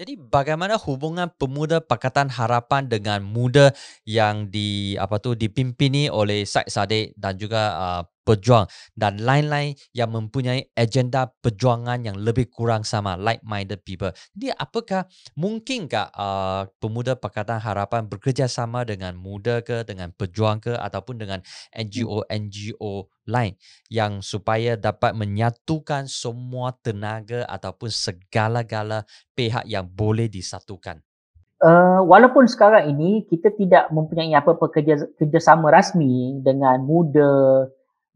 Jadi bagaimana hubungan pemuda Pakatan Harapan dengan muda yang di apa tu dipimpini oleh Said Sadek dan juga uh, pejuang dan lain-lain yang mempunyai agenda perjuangan yang lebih kurang sama like-minded people. Jadi apakah mungkinkah uh, pemuda Pakatan Harapan bekerjasama dengan muda ke dengan pejuang ke ataupun dengan NGO-NGO lain yang supaya dapat menyatukan semua tenaga ataupun segala-gala pihak yang boleh disatukan? Uh, walaupun sekarang ini kita tidak mempunyai apa-apa kerja, kerjasama rasmi dengan muda,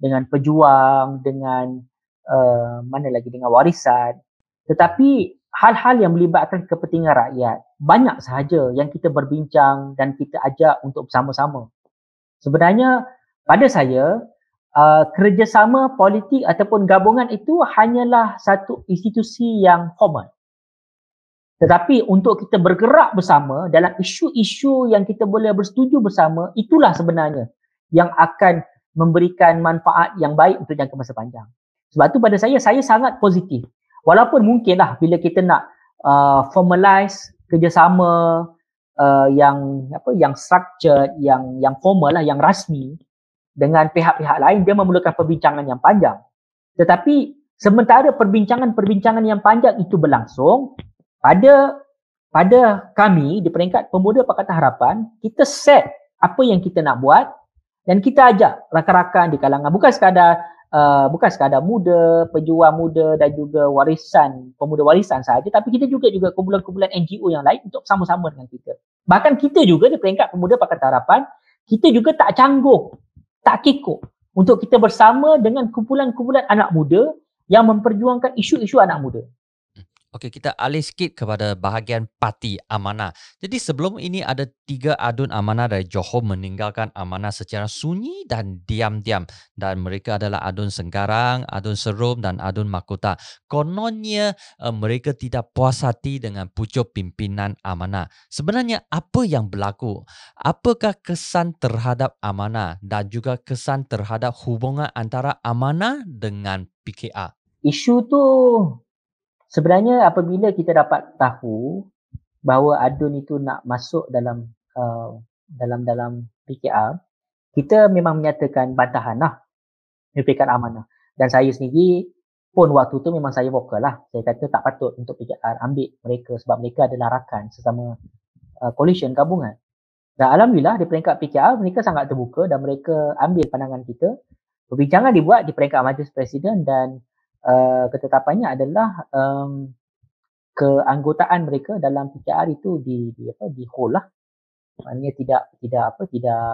dengan pejuang, dengan uh, mana lagi dengan warisan. Tetapi hal-hal yang melibatkan kepentingan rakyat banyak sahaja yang kita berbincang dan kita ajak untuk bersama-sama. Sebenarnya pada saya uh, kerjasama politik ataupun gabungan itu hanyalah satu institusi yang formal. Tetapi untuk kita bergerak bersama dalam isu-isu yang kita boleh bersetuju bersama itulah sebenarnya yang akan memberikan manfaat yang baik untuk jangka masa panjang. Sebab tu pada saya, saya sangat positif. Walaupun mungkinlah bila kita nak uh, formalize kerjasama uh, yang apa yang structured, yang yang formal lah, yang rasmi dengan pihak-pihak lain, dia memerlukan perbincangan yang panjang. Tetapi sementara perbincangan-perbincangan yang panjang itu berlangsung, pada pada kami di peringkat pemuda Pakatan Harapan, kita set apa yang kita nak buat dan kita ajak rakan-rakan di kalangan bukan sekadar uh, bukan sekadar muda, pejuang muda dan juga warisan, pemuda warisan sahaja tapi kita juga juga kumpulan-kumpulan NGO yang lain untuk sama-sama dengan kita. Bahkan kita juga di peringkat pemuda Pakatan Harapan, kita juga tak canggung, tak kikuk untuk kita bersama dengan kumpulan-kumpulan anak muda yang memperjuangkan isu-isu anak muda. Okey, kita alih sikit kepada bahagian parti amanah. Jadi sebelum ini ada tiga adun amanah dari Johor meninggalkan amanah secara sunyi dan diam-diam. Dan mereka adalah adun Senggarang, adun Serum dan adun Makota. Kononnya uh, mereka tidak puas hati dengan pucuk pimpinan amanah. Sebenarnya apa yang berlaku? Apakah kesan terhadap amanah dan juga kesan terhadap hubungan antara amanah dengan PKR? Isu tu sebenarnya apabila kita dapat tahu bahawa adun itu nak masuk dalam uh, dalam dalam PKR kita memang menyatakan bantahan lah. PKR amanah. Dan saya sendiri pun waktu tu memang saya vokal lah. Saya kata tak patut untuk PKR ambil mereka sebab mereka adalah rakan sesama uh, coalition gabungan. Dan Alhamdulillah di peringkat PKR mereka sangat terbuka dan mereka ambil pandangan kita. Perbincangan dibuat di peringkat majlis presiden dan uh, ketetapannya adalah um, keanggotaan mereka dalam PKR itu di, di apa di hold lah. Maknanya tidak tidak apa tidak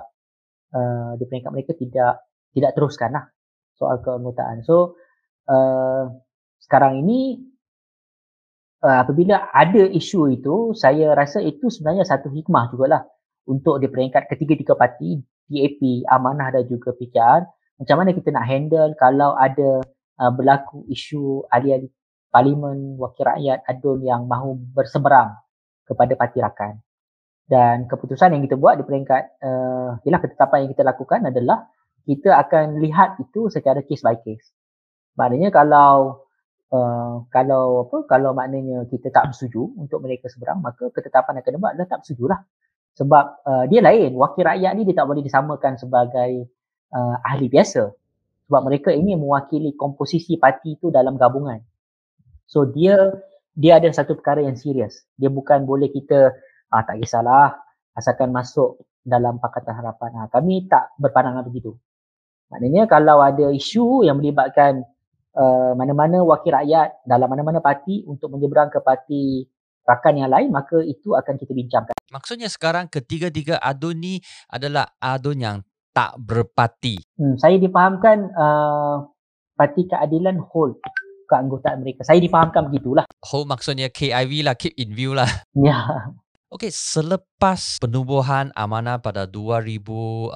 uh, di peringkat mereka tidak tidak teruskan lah soal keanggotaan. So uh, sekarang ini uh, apabila ada isu itu saya rasa itu sebenarnya satu hikmah jugalah untuk di peringkat ketiga-tiga parti DAP, Amanah dan juga PKR macam mana kita nak handle kalau ada uh, berlaku isu ahli-ahli parlimen wakil rakyat adun yang mahu berseberang kepada parti rakan. Dan keputusan yang kita buat di peringkat uh, ialah ketetapan yang kita lakukan adalah kita akan lihat itu secara case by case. Maknanya kalau uh, kalau apa kalau maknanya kita tak bersetuju untuk mereka seberang maka ketetapan yang kena buat adalah tak bersetujulah. Sebab uh, dia lain wakil rakyat ni dia tak boleh disamakan sebagai uh, ahli biasa sebab mereka ingin mewakili komposisi parti itu dalam gabungan. So dia dia ada satu perkara yang serius. Dia bukan boleh kita ah tak kisahlah asalkan masuk dalam Pakatan Harapan. Ha, kami tak berpandangan begitu. Maknanya kalau ada isu yang melibatkan uh, mana-mana wakil rakyat dalam mana-mana parti untuk menyeberang ke parti rakan yang lain maka itu akan kita bincangkan. Maksudnya sekarang ketiga-tiga adun ni adalah adun yang tak berparti. Hmm, saya dipahamkan uh, Parti Keadilan hold keanggotaan mereka. Saya dipahamkan begitulah. Hold maksudnya KIV lah, keep in view lah. Ya. Okey, selepas penubuhan amanah pada 2015,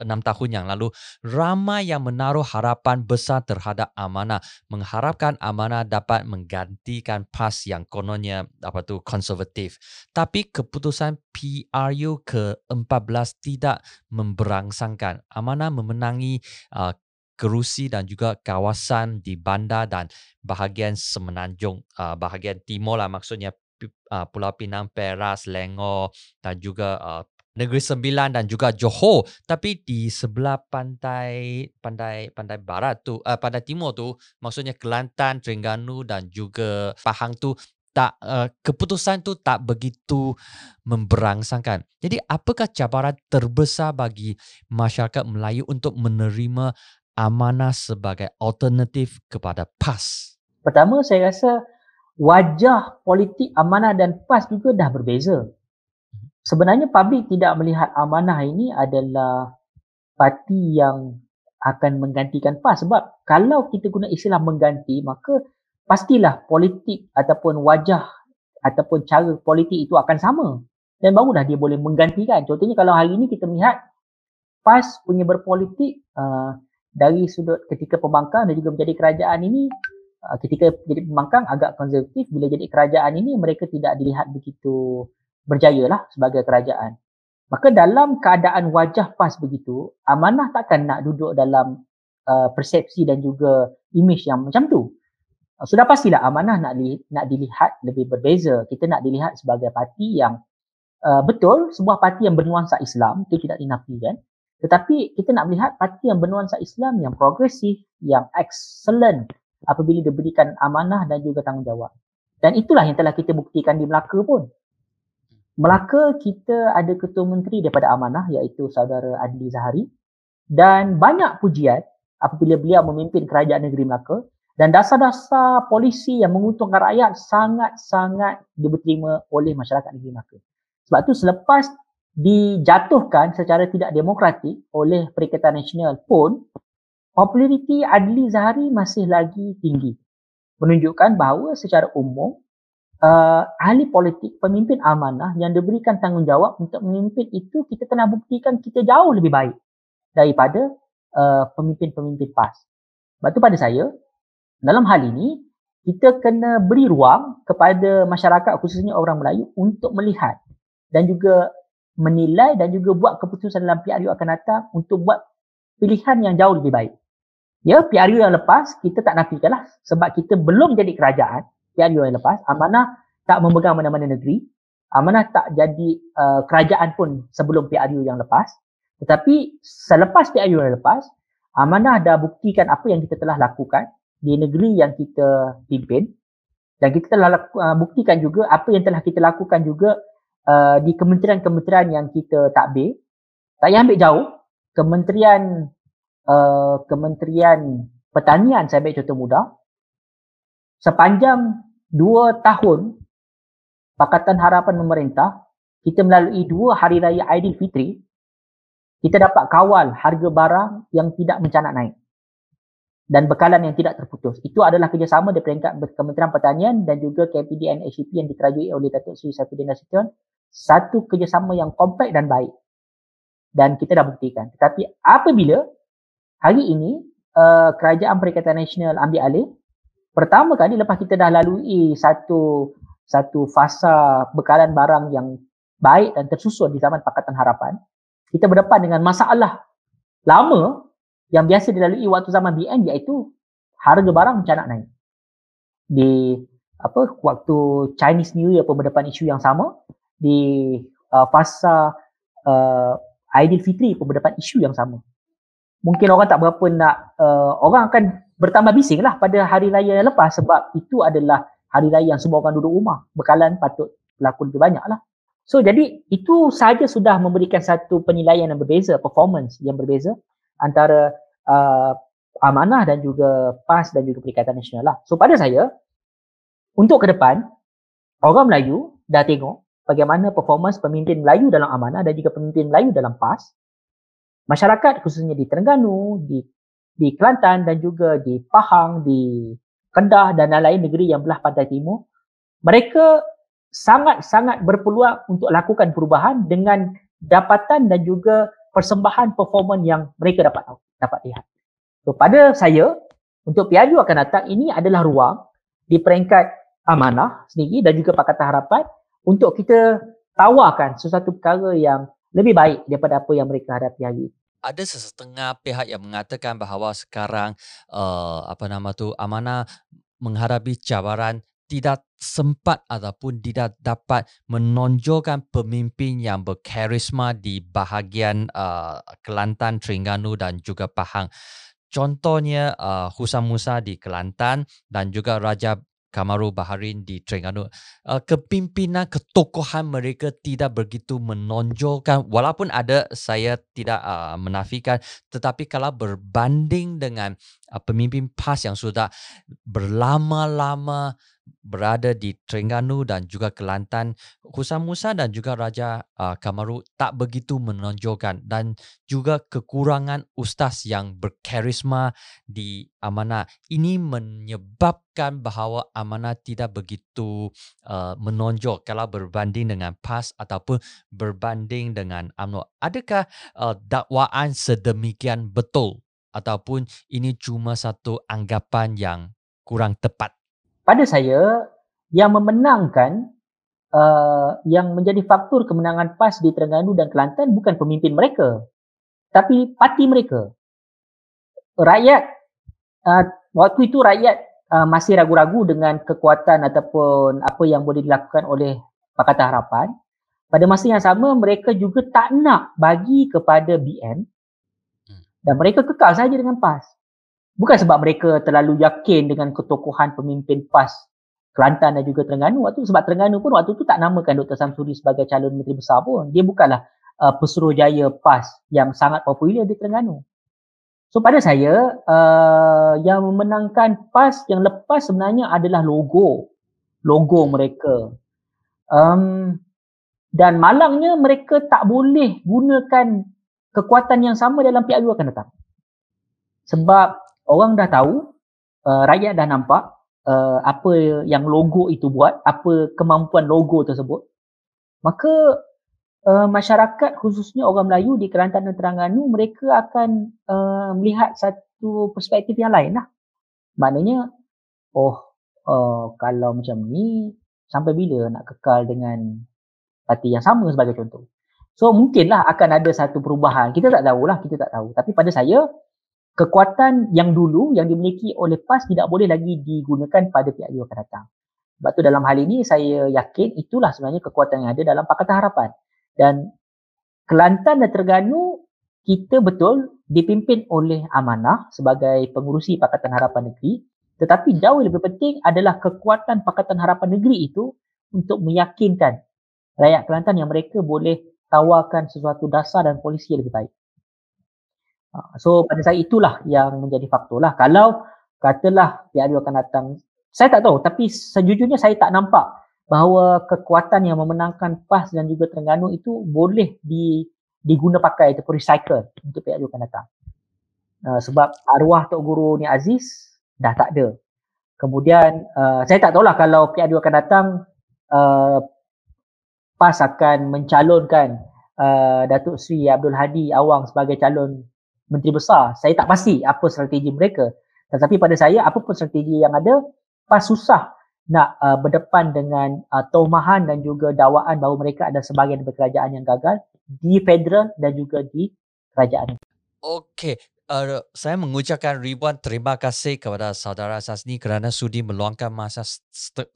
enam tahun yang lalu, ramai yang menaruh harapan besar terhadap amanah, mengharapkan amanah dapat menggantikan PAS yang kononnya apa tu konservatif. Tapi keputusan PRU ke-14 tidak memberangsangkan. Amanah memenangi uh, kerusi dan juga kawasan di bandar dan bahagian semenanjung uh, bahagian timur lah maksudnya uh, Pulau Pinang, Perak, Selangor dan juga uh, Negeri Sembilan dan juga Johor. Tapi di sebelah pantai pantai pantai barat tu, uh, pantai timur tu, maksudnya Kelantan, Terengganu dan juga Pahang tu tak uh, keputusan tu tak begitu memberangsangkan. Jadi apakah cabaran terbesar bagi masyarakat Melayu untuk menerima amanah sebagai alternatif kepada PAS? Pertama saya rasa wajah politik amanah dan PAS juga dah berbeza. Sebenarnya publik tidak melihat amanah ini adalah parti yang akan menggantikan PAS sebab kalau kita guna istilah mengganti maka pastilah politik ataupun wajah ataupun cara politik itu akan sama dan barulah dia boleh menggantikan. Contohnya kalau hari ini kita melihat PAS punya berpolitik uh, dari sudut ketika pembangkang dan juga menjadi kerajaan ini ketika jadi pembangkang agak konservatif bila jadi kerajaan ini mereka tidak dilihat begitu berjaya lah sebagai kerajaan. Maka dalam keadaan wajah PAS begitu, amanah takkan nak duduk dalam uh, persepsi dan juga image yang macam tu. Uh, sudah pastilah amanah nak li, nak dilihat lebih berbeza. Kita nak dilihat sebagai parti yang uh, betul sebuah parti yang bernuansa Islam itu tidak dinafikan. Tetapi kita nak melihat parti yang bernuansa Islam yang progresif, yang excellent apabila diberikan amanah dan juga tanggungjawab. Dan itulah yang telah kita buktikan di Melaka pun. Melaka kita ada ketua menteri daripada amanah iaitu saudara Adli Zahari dan banyak pujian apabila beliau memimpin kerajaan negeri Melaka dan dasar-dasar polisi yang menguntungkan rakyat sangat-sangat diterima oleh masyarakat negeri Melaka. Sebab tu selepas dijatuhkan secara tidak demokratik oleh Perikatan Nasional pun populariti Adli Zahari masih lagi tinggi. Menunjukkan bahawa secara umum uh, ahli politik, pemimpin amanah yang diberikan tanggungjawab untuk memimpin itu kita telah buktikan kita jauh lebih baik daripada uh, pemimpin-pemimpin PAS. Sebab itu pada saya, dalam hal ini kita kena beri ruang kepada masyarakat khususnya orang Melayu untuk melihat dan juga menilai dan juga buat keputusan dalam PRU akan datang untuk buat pilihan yang jauh lebih baik. Ya, PRU yang lepas, kita tak nafikan lah. Sebab kita belum jadi kerajaan, PRU yang lepas, amanah tak memegang mana-mana negeri. Amanah tak jadi uh, kerajaan pun sebelum PRU yang lepas. Tetapi selepas PRU yang lepas, amanah dah buktikan apa yang kita telah lakukan di negeri yang kita pimpin. Dan kita telah laku, uh, buktikan juga apa yang telah kita lakukan juga uh, di kementerian-kementerian yang kita takbir. Tak payah ambil jauh, kementerian uh, Kementerian Pertanian saya ambil contoh mudah sepanjang dua tahun Pakatan Harapan Pemerintah kita melalui dua hari raya Aidilfitri kita dapat kawal harga barang yang tidak mencanak naik dan bekalan yang tidak terputus. Itu adalah kerjasama di peringkat Kementerian Pertanian dan juga KPD dan HCP yang diterajui oleh Datuk Seri Saifuddin Nasution. Satu kerjasama yang komplek dan baik. Dan kita dah buktikan. Tetapi apabila hari ini uh, kerajaan Perikatan Nasional ambil alih. Pertama kali lepas kita dah lalui satu satu fasa bekalan barang yang baik dan tersusun di zaman Pakatan Harapan kita berdepan dengan masalah lama yang biasa dilalui waktu zaman BN iaitu harga barang mencanak naik. Di apa waktu Chinese New Year pun berdepan isu yang sama di uh, fasa uh, Aidilfitri pun berdepan isu yang sama mungkin orang tak berapa nak uh, orang akan bertambah bising lah pada hari raya yang lepas sebab itu adalah hari raya yang semua orang duduk rumah bekalan patut berlaku lebih banyak lah so jadi itu sahaja sudah memberikan satu penilaian yang berbeza performance yang berbeza antara uh, amanah dan juga PAS dan juga Perikatan Nasional lah. So pada saya, untuk ke depan, orang Melayu dah tengok bagaimana performance pemimpin Melayu dalam amanah dan juga pemimpin Melayu dalam PAS. Masyarakat khususnya di Terengganu, di di Kelantan dan juga di Pahang, di Kedah dan lain-lain negeri yang belah pantai timur, mereka sangat-sangat berpeluang untuk lakukan perubahan dengan dapatan dan juga persembahan performan yang mereka dapat dapat lihat. So pada saya untuk PRU akan datang ini adalah ruang di peringkat amanah sendiri dan juga Pakatan Harapan untuk kita tawarkan sesuatu perkara yang lebih baik daripada apa yang mereka hadapi hari ini. Ada sesetengah pihak yang mengatakan bahawa sekarang uh, apa nama tu amanah menghadapi cabaran tidak sempat ataupun tidak dapat menonjolkan pemimpin yang berkarisma di bahagian uh, Kelantan, Terengganu dan juga Pahang. Contohnya uh, Husam Musa di Kelantan dan juga Raja Kamaru Baharin di Terengganu. Uh, kepimpinan ketokohan mereka tidak begitu menonjolkan walaupun ada saya tidak uh, menafikan tetapi kalau berbanding dengan uh, pemimpin PAS yang sudah berlama-lama berada di Terengganu dan juga Kelantan, Husam Musa dan juga Raja uh, Kamaru tak begitu menonjolkan dan juga kekurangan ustaz yang berkarisma di amanah. Ini menyebabkan bahawa amanah tidak begitu uh, menonjol kalau berbanding dengan PAS ataupun berbanding dengan UMNO. Adakah uh, dakwaan sedemikian betul ataupun ini cuma satu anggapan yang kurang tepat? Pada saya yang memenangkan uh, yang menjadi faktor kemenangan PAS di Terengganu dan Kelantan bukan pemimpin mereka tapi parti mereka. Rakyat uh, waktu itu rakyat uh, masih ragu-ragu dengan kekuatan ataupun apa yang boleh dilakukan oleh Pakatan Harapan. Pada masa yang sama mereka juga tak nak bagi kepada BN hmm. dan mereka kekal saja dengan PAS Bukan sebab mereka terlalu yakin dengan ketokohan pemimpin PAS Kelantan dan juga Terengganu. Waktu sebab Terengganu pun waktu tu tak namakan Dr. Samsuri sebagai calon menteri besar pun. Dia bukanlah uh, pesuruhjaya PAS yang sangat popular di Terengganu. So pada saya, uh, yang memenangkan PAS yang lepas sebenarnya adalah logo. Logo mereka. Um, dan malangnya mereka tak boleh gunakan kekuatan yang sama dalam PRU akan datang. Sebab orang dah tahu, uh, rakyat dah nampak uh, apa yang logo itu buat, apa kemampuan logo tersebut. Maka uh, masyarakat khususnya orang Melayu di Kelantan dan Terengganu mereka akan uh, melihat satu perspektif yang lain lah. Maknanya, oh uh, kalau macam ni sampai bila nak kekal dengan parti yang sama sebagai contoh. So mungkinlah akan ada satu perubahan. Kita tak tahulah, kita tak tahu. Tapi pada saya, kekuatan yang dulu yang dimiliki oleh PAS tidak boleh lagi digunakan pada pihak akan datang. Sebab tu dalam hal ini saya yakin itulah sebenarnya kekuatan yang ada dalam Pakatan Harapan. Dan Kelantan dan Terengganu kita betul dipimpin oleh amanah sebagai pengurusi Pakatan Harapan Negeri. Tetapi jauh lebih penting adalah kekuatan Pakatan Harapan Negeri itu untuk meyakinkan rakyat Kelantan yang mereka boleh tawarkan sesuatu dasar dan polisi yang lebih baik. Ha, so pada saya itulah yang menjadi faktor lah. Kalau katalah PRU akan datang, saya tak tahu tapi sejujurnya saya tak nampak bahawa kekuatan yang memenangkan PAS dan juga Terengganu itu boleh di, diguna pakai ataupun recycle untuk PRU akan datang. Uh, sebab arwah Tok Guru ni Aziz dah tak ada. Kemudian uh, saya tak tahulah kalau PRU akan datang uh, PAS akan mencalonkan uh, Datuk Sri Abdul Hadi Awang sebagai calon menteri besar. Saya tak pasti apa strategi mereka. Tetapi pada saya, apa pun strategi yang ada, pas susah nak uh, berdepan dengan uh, tomahan dan juga dakwaan bahawa mereka ada sebahagian kerajaan yang gagal di federal dan juga di kerajaan. Okey, uh, saya mengucapkan ribuan terima kasih kepada saudara Sasni kerana sudi meluangkan masa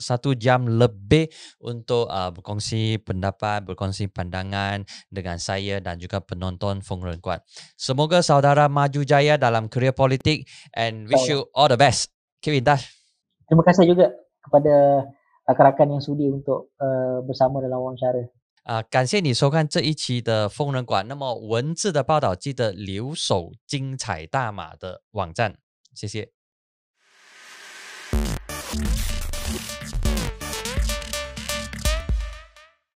satu jam lebih untuk uh, berkongsi pendapat, berkongsi pandangan dengan saya dan juga penonton Feng Ren Kuat. Semoga saudara maju jaya dalam kerjaya politik and wish you all the best. Keep in touch. Terima kasih juga kepada rakan-rakan yang sudi untuk uh, bersama dalam wawancara. 啊、感谢你收看这一期的疯人馆。那么文字的报道记得留守精彩大马的网站，谢谢。